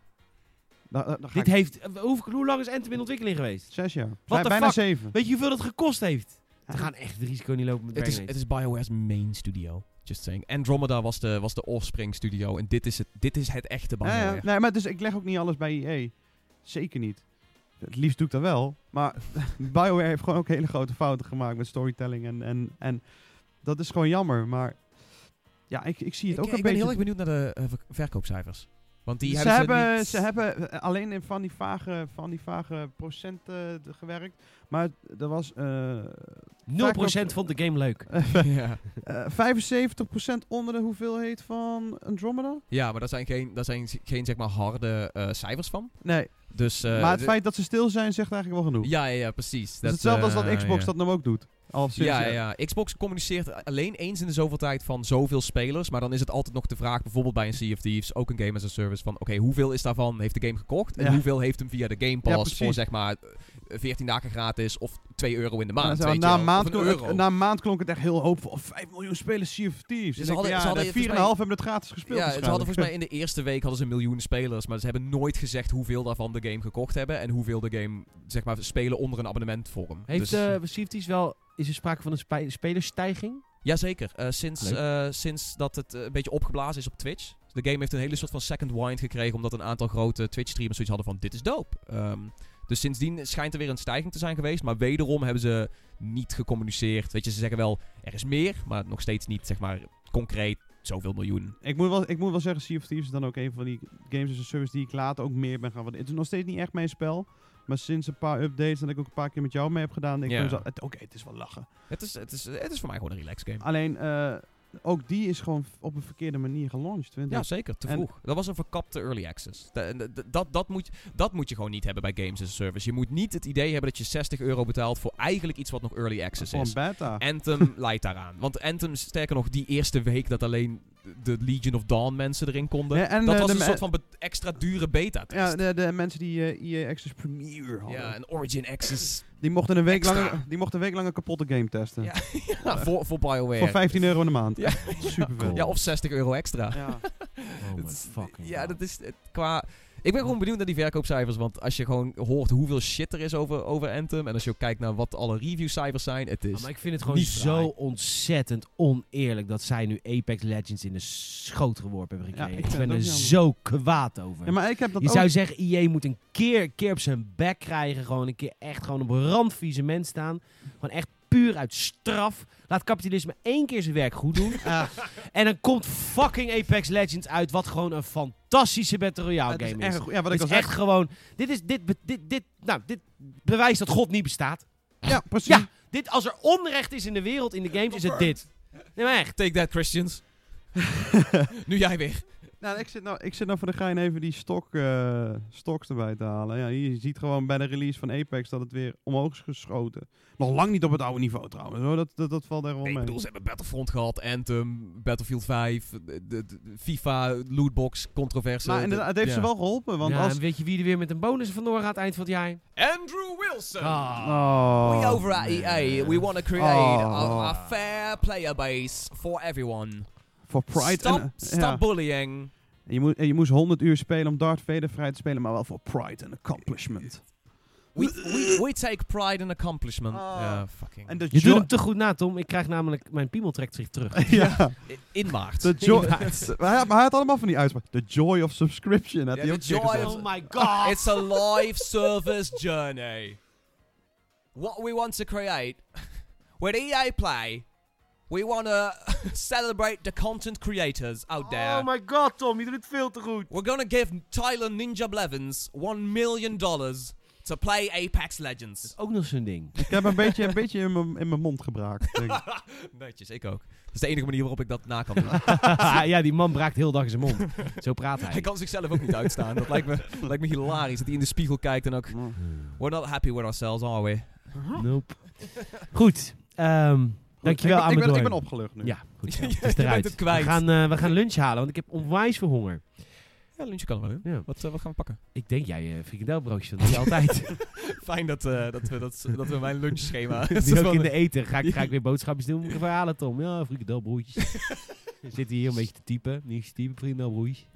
Da, da- da ga Dit ik- heeft, eh, hoe, hoe lang is Anthem in ontwikkeling geweest? Zes jaar. The Bijna fuck? zeven. Weet je hoeveel dat gekost heeft? Ja. Ze gaan echt het risico niet lopen met Het is, het is Bioware's main studio. Just saying. Andromeda was de, was de offspring studio. En dit is het, dit is het echte Bioware. ja. Nee, maar dus ik leg ook niet alles bij EA. Zeker niet. Het liefst doe ik dat wel. Maar BioWare heeft gewoon ook hele grote fouten gemaakt met storytelling. En, en, en dat is gewoon jammer. Maar ja, ik, ik zie het Ik, ook ik een ben beetje... heel erg benieuwd naar de eh, ver- verkoopcijfers. Want die ze, hebben, hebben, niet... ze hebben eh, alleen in van die vage, van die vage procenten eh, gewerkt. Maar er was eh 0% vond de game leuk. ja. eh 75% onder de hoeveelheid van Andromeda. ja, maar daar zijn geen, daar zijn geen zeg maar harde eh, cijfers van. Nee, Dus, eh, maar het feit dat ze stil zijn zegt eigenlijk wel genoeg. Ja, ja, ja, precies. dat is hetzelfde als dat Xbox dat nou ook doet. Al sinds, Ja, ja, ja. Xbox communiceert alleen eens in de zoveel tijd van zoveel spelers. Maar dan is het altijd nog de vraag, bijvoorbeeld bij een Sea of Thieves, ook een game as a service, van oké, hoeveel is daarvan heeft de game gekocht? En Ja. hoeveel heeft hem via de Game Pass voor zeg maar 14 dagen gratis of 2 euro in de maand? Ja, na, je een maand Of een klonk, euro. na een maand klonk het echt heel hoopvol. 5 miljoen spelers Sea of Thieves. Ze hadden- ze ja, hadden de 4,5 volgens mij- hebben het gratis gespeeld. Ja, ze hadden volgens mij in de eerste week hadden ze een miljoen spelers, maar ze hebben nooit gezegd hoeveel daarvan de game gekocht hebben en hoeveel de game zeg maar spelen onder een abonnementvorm. Heeft Dus- eh Sea of Thieves wel, is er sprake van een spe- spelerstijging? Jazeker. Eh sinds, eh, sinds dat het een beetje opgeblazen is op Twitch. De game heeft een hele soort van second wind gekregen. Omdat een aantal grote Twitch-streamers zoiets hadden van... Dit is dope. Ehm, dus sindsdien schijnt er weer een stijging te zijn geweest. Maar wederom hebben ze niet gecommuniceerd. Weet je, ze zeggen wel... Er is meer, maar nog steeds niet, zeg maar, concreet zoveel miljoen. Ik moet, wel, ik moet wel zeggen, Sea of Thieves is dan ook een van die games as a service die ik later ook meer ben gaan waarderen. Het is nog steeds niet echt mijn spel. Maar sinds een paar updates en dat ik ook een paar keer met jou mee heb gedaan, denk ik Ja. het- oké, het is wel lachen. Het is, het, is, het is voor mij gewoon een relax game. Alleen, eh, ook die is gewoon op een verkeerde manier gelaunched. Vind Ja, ik. zeker. Te En- vroeg. Dat was een verkapte early access. Da- da- da- Dat, dat, moet, dat moet je gewoon niet hebben bij Games as a Service. Je moet niet het idee hebben dat je 60 euro betaalt voor eigenlijk iets wat nog early access is. een beta. Anthem leidt daaraan. Want Anthem, sterker nog, die eerste week dat alleen de Legion of Dawn mensen erin konden. Ja, en, dat eh, was de een soort van extra dure beta test. ja, de, de mensen die eh EA Access Premier hadden, Ja, en Origin Access die, mochten een week lang, die mochten een week lang een kapotte game testen. Ja. ja, voor, voor BioWare. Voor 15 euro in de maand. Ja. Super veel. Ja, of 60 euro extra. Ja. Oh is- fucking ja, dat is qua... Ik ben gewoon benieuwd naar die verkoopcijfers, want als je gewoon hoort hoeveel shit er is over, over Anthem, en als je ook kijkt naar wat alle reviewcijfers zijn, het is... maar ik vind het gewoon niet zo fraai. ontzettend oneerlijk dat zij nu Apex Legends in de schoot geworpen hebben Ja, gekregen. ik ben er jammer. zo kwaad over. ja, maar ik heb dat je ook... zou zeggen, IE moet een keer, keer op zijn bek krijgen. Gewoon een keer echt gewoon op mens staan. Gewoon echt puur uit straf. Laat kapitalisme één keer zijn werk goed doen. En dan komt fucking Apex Legends uit, wat gewoon een fantastische Battle Royale Het is game is. erg goed. Ja, wat ik is zeg. echt gewoon. Dit is dit, dit, dit, nou, dit bewijst dat God niet bestaat. Ja, precies. Ja, dit, als er onrecht is in de wereld, in de games, is het dit. Nee, maar echt. Take that, Christians. nu jij weer. Nou, ik zit nou, ik zit nou voor de gein even die stok, eh, stoks erbij te halen. Ja, je ziet gewoon bij de release van Apex dat het weer omhoog is geschoten. Nog lang niet op het oude niveau trouwens. Hoor. Dat, dat, dat valt er wel Nee, ik mee. bedoel, ze hebben Battlefront gehad, Anthem, Battlefield 5, de, de- de FIFA, lootbox, controverse. maar inderdaad, het heeft Ja. ze wel geholpen. Want ja, als... en weet je wie er weer met een bonus vandoor gaat eind van het jaar? Andrew Wilson! Ah. Oh, We over at EA, we want to create Oh. a, a fair player base for everyone. For Pride. stop en, stop ja. bullying. je, moet, en je moest 100 uur spelen om Darth Vader vrij te spelen, maar wel voor Pride en accomplishment. We, we, we take pride in accomplishment. Oh. Ja, fucking. En Je doet hem te goed na, Tom. Ik krijg namelijk mijn piemeltrektricht terug. ja, in maart. de joy. Maar, hij, maar hij had allemaal van die uitspraak. The joy of subscription. Had the joy gezegd. Oh my god. It's a live service journey. What we want to create with EA Play, we want to celebrate the content creators out there. Oh my god, Tom. Je doet het veel te goed. We're gonna give Tyler Ninja Blevins one million dollars to play Apex Legends. Ook nog zo'n ding. Ik heb een beetje, een beetje in mijn in mijn mond gebraakt. denk ik. Netjes, ik ook. Dat is de enige manier waarop ik dat na kan doen. ja, die man braakt heel dag in zijn mond. Zo praat hij. hij kan zichzelf ook niet uitstaan. Dat lijkt me, lijkt me hilarisch. Dat hij in de spiegel kijkt en ook... We're not happy with ourselves, are we? Nope. Goed. ehm, dankjewel, ik ben, ik, ben, ik ben opgelucht nu. Ja, goed. Ja, het is eruit. het. We, gaan, eh, we gaan lunch halen, want ik heb onwijs veel honger. Ja, lunchje kan wel doen. Ja. Wat, eh, wat gaan we pakken? Ik denk jij uh, frikandelbroodjes, dat doe je altijd. Fijn dat, eh, dat, we, dat, dat we mijn lunchschema... nu ook in de eten. Ga ik, ga ik weer boodschapjes doen. Ik even halen, Tom. Ja, frikandelbroodjes. Zitten hier een beetje te typen. Niet te typen, frikandelbroodjes.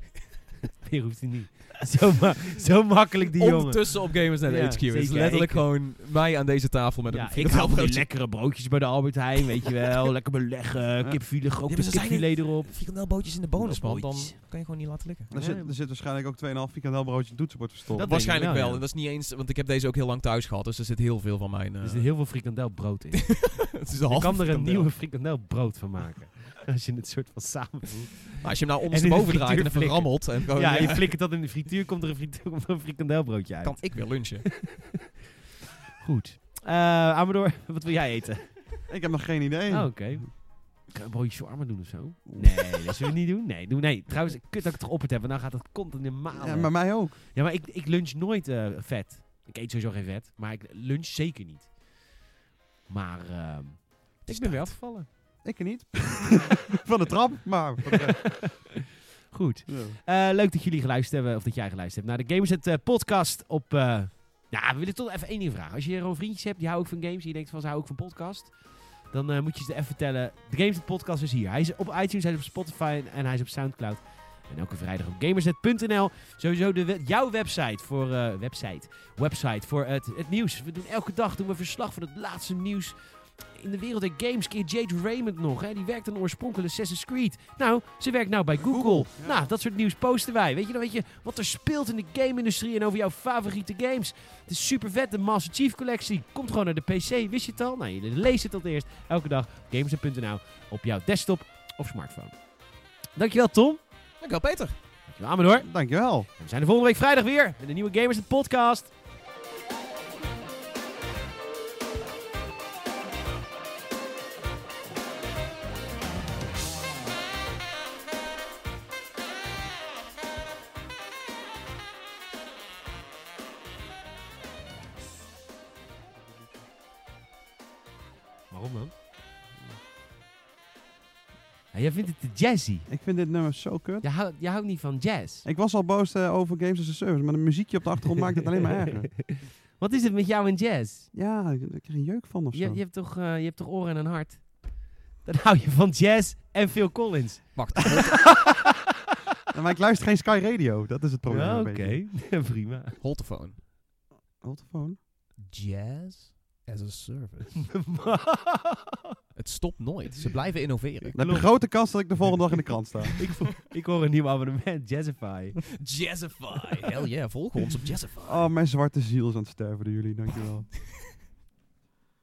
Meer hoeft hij niet. Zo, ma zo makkelijk die jongen. Ondertussen op Gamersnet Ja, HQ. Het is letterlijk Ik- gewoon mij aan deze tafel met Ja, een ik van die lekkere broodjes bij de Albert Heijn, weet je wel. Lekker beleggen, kipfilet, Ja, grote zijn kipfilet erop. Frikandelbootjes in de bonus, man. Dan kan je gewoon niet laten liggen. Er, zit, er zit waarschijnlijk ook 2,5 frikandelbroodje toetsenbord verstopt. Dat- Waarschijnlijk wel, wel. ja. En dat is niet eens... Want ik heb deze ook heel lang thuis gehad. Dus er zit heel veel van mijn... eh, Er zit heel veel frikandelbrood in. het is Je half kan er een nieuwe frikandelbrood van maken. Als je het soort van samenvoegt. Maar als je hem nou ondersteboven draait en frituur even rammelt... En gewoon, ja, ja, je flikkert dat in de frituur, komt er een, frituur, komt er een frikandelbroodje uit. kan ik weer lunchen. Goed. Eh Amador, wat wil jij eten? Ik heb nog geen idee. Oh, oké. Kan je een broodje shawarma doen of zo? Nee, dat zullen we niet doen. Nee, doe, nee. Trouwens, kut dat ik het toch op het heb, want dan gaat het continu in malen. ja, maar mij ook. Ja, maar ik, ik lunch nooit eh, vet. Ik eet sowieso geen vet, maar ik lunch zeker niet. Maar ehm ik ben weer afgevallen. Ik niet. Van de trap, maar... de. Goed. Ja. Eh, leuk dat jullie geluisterd hebben, of dat jij geluisterd hebt naar de Gamersnet eh, podcast op... ja, we willen toch even één ding vragen. Als je gewoon vriendjes hebt die houden ook van games, en je denkt van ze houden ook van podcast, dan moet je ze even vertellen. De Gamersnet podcast is hier. Hij is op iTunes, hij is op Spotify en hij is op Soundcloud. En elke vrijdag op gamersnet.nl. Sowieso de we- jouw website voor, website, website voor het, het nieuws. We doen elke dag doen we verslag van het laatste nieuws in de wereld der games. Keer Jade Raymond nog, hè? die werkt aan oorspronkelijk Assassin's Creed. Nou, ze werkt nou bij Google. Google, ja. Nou, dat soort nieuws posten wij. Weet je dan weet je wat er speelt in de game-industrie en over jouw favoriete games. Het is super vet, de Master Chief collectie. Komt gewoon naar de PC, wist je het al? Nou, je leest het al eerst elke dag op gamersnet.nl op jouw desktop of smartphone. Dankjewel Tom. Dankjewel Peter. Dankjewel Amador. Dankjewel. En we zijn de volgende week vrijdag weer met een nieuwe Gamers podcast. Ja, jij vindt het te jazzy. Ik vind dit nummer zo kut. Je houdt, je houdt niet van jazz. Ik was al boos eh, over Games as a Service, maar de muziekje op de achtergrond maakt het alleen maar erger. Wat is het met jou en jazz? Ja, ik ik krijg een jeuk van of zo. Je, je, hebt toch, eh, je hebt toch oren en een hart? Dan hou je van jazz en Phil Collins. Wacht. Ja, maar ik luister geen Sky Radio, dat is het probleem. Ja, Oké, prima. Holtephone. Holtephone? Jazz as a service. Het stopt nooit. Ze blijven innoveren. Dan heb je een grote kans dat ik de volgende dag in de krant sta. ik, vo- ik hoor een nieuw abonnement, Jazzify. Jazzify. Hell yeah, volg ons op Jazzify. Oh, mijn zwarte ziel is aan het sterven door jullie, dankjewel.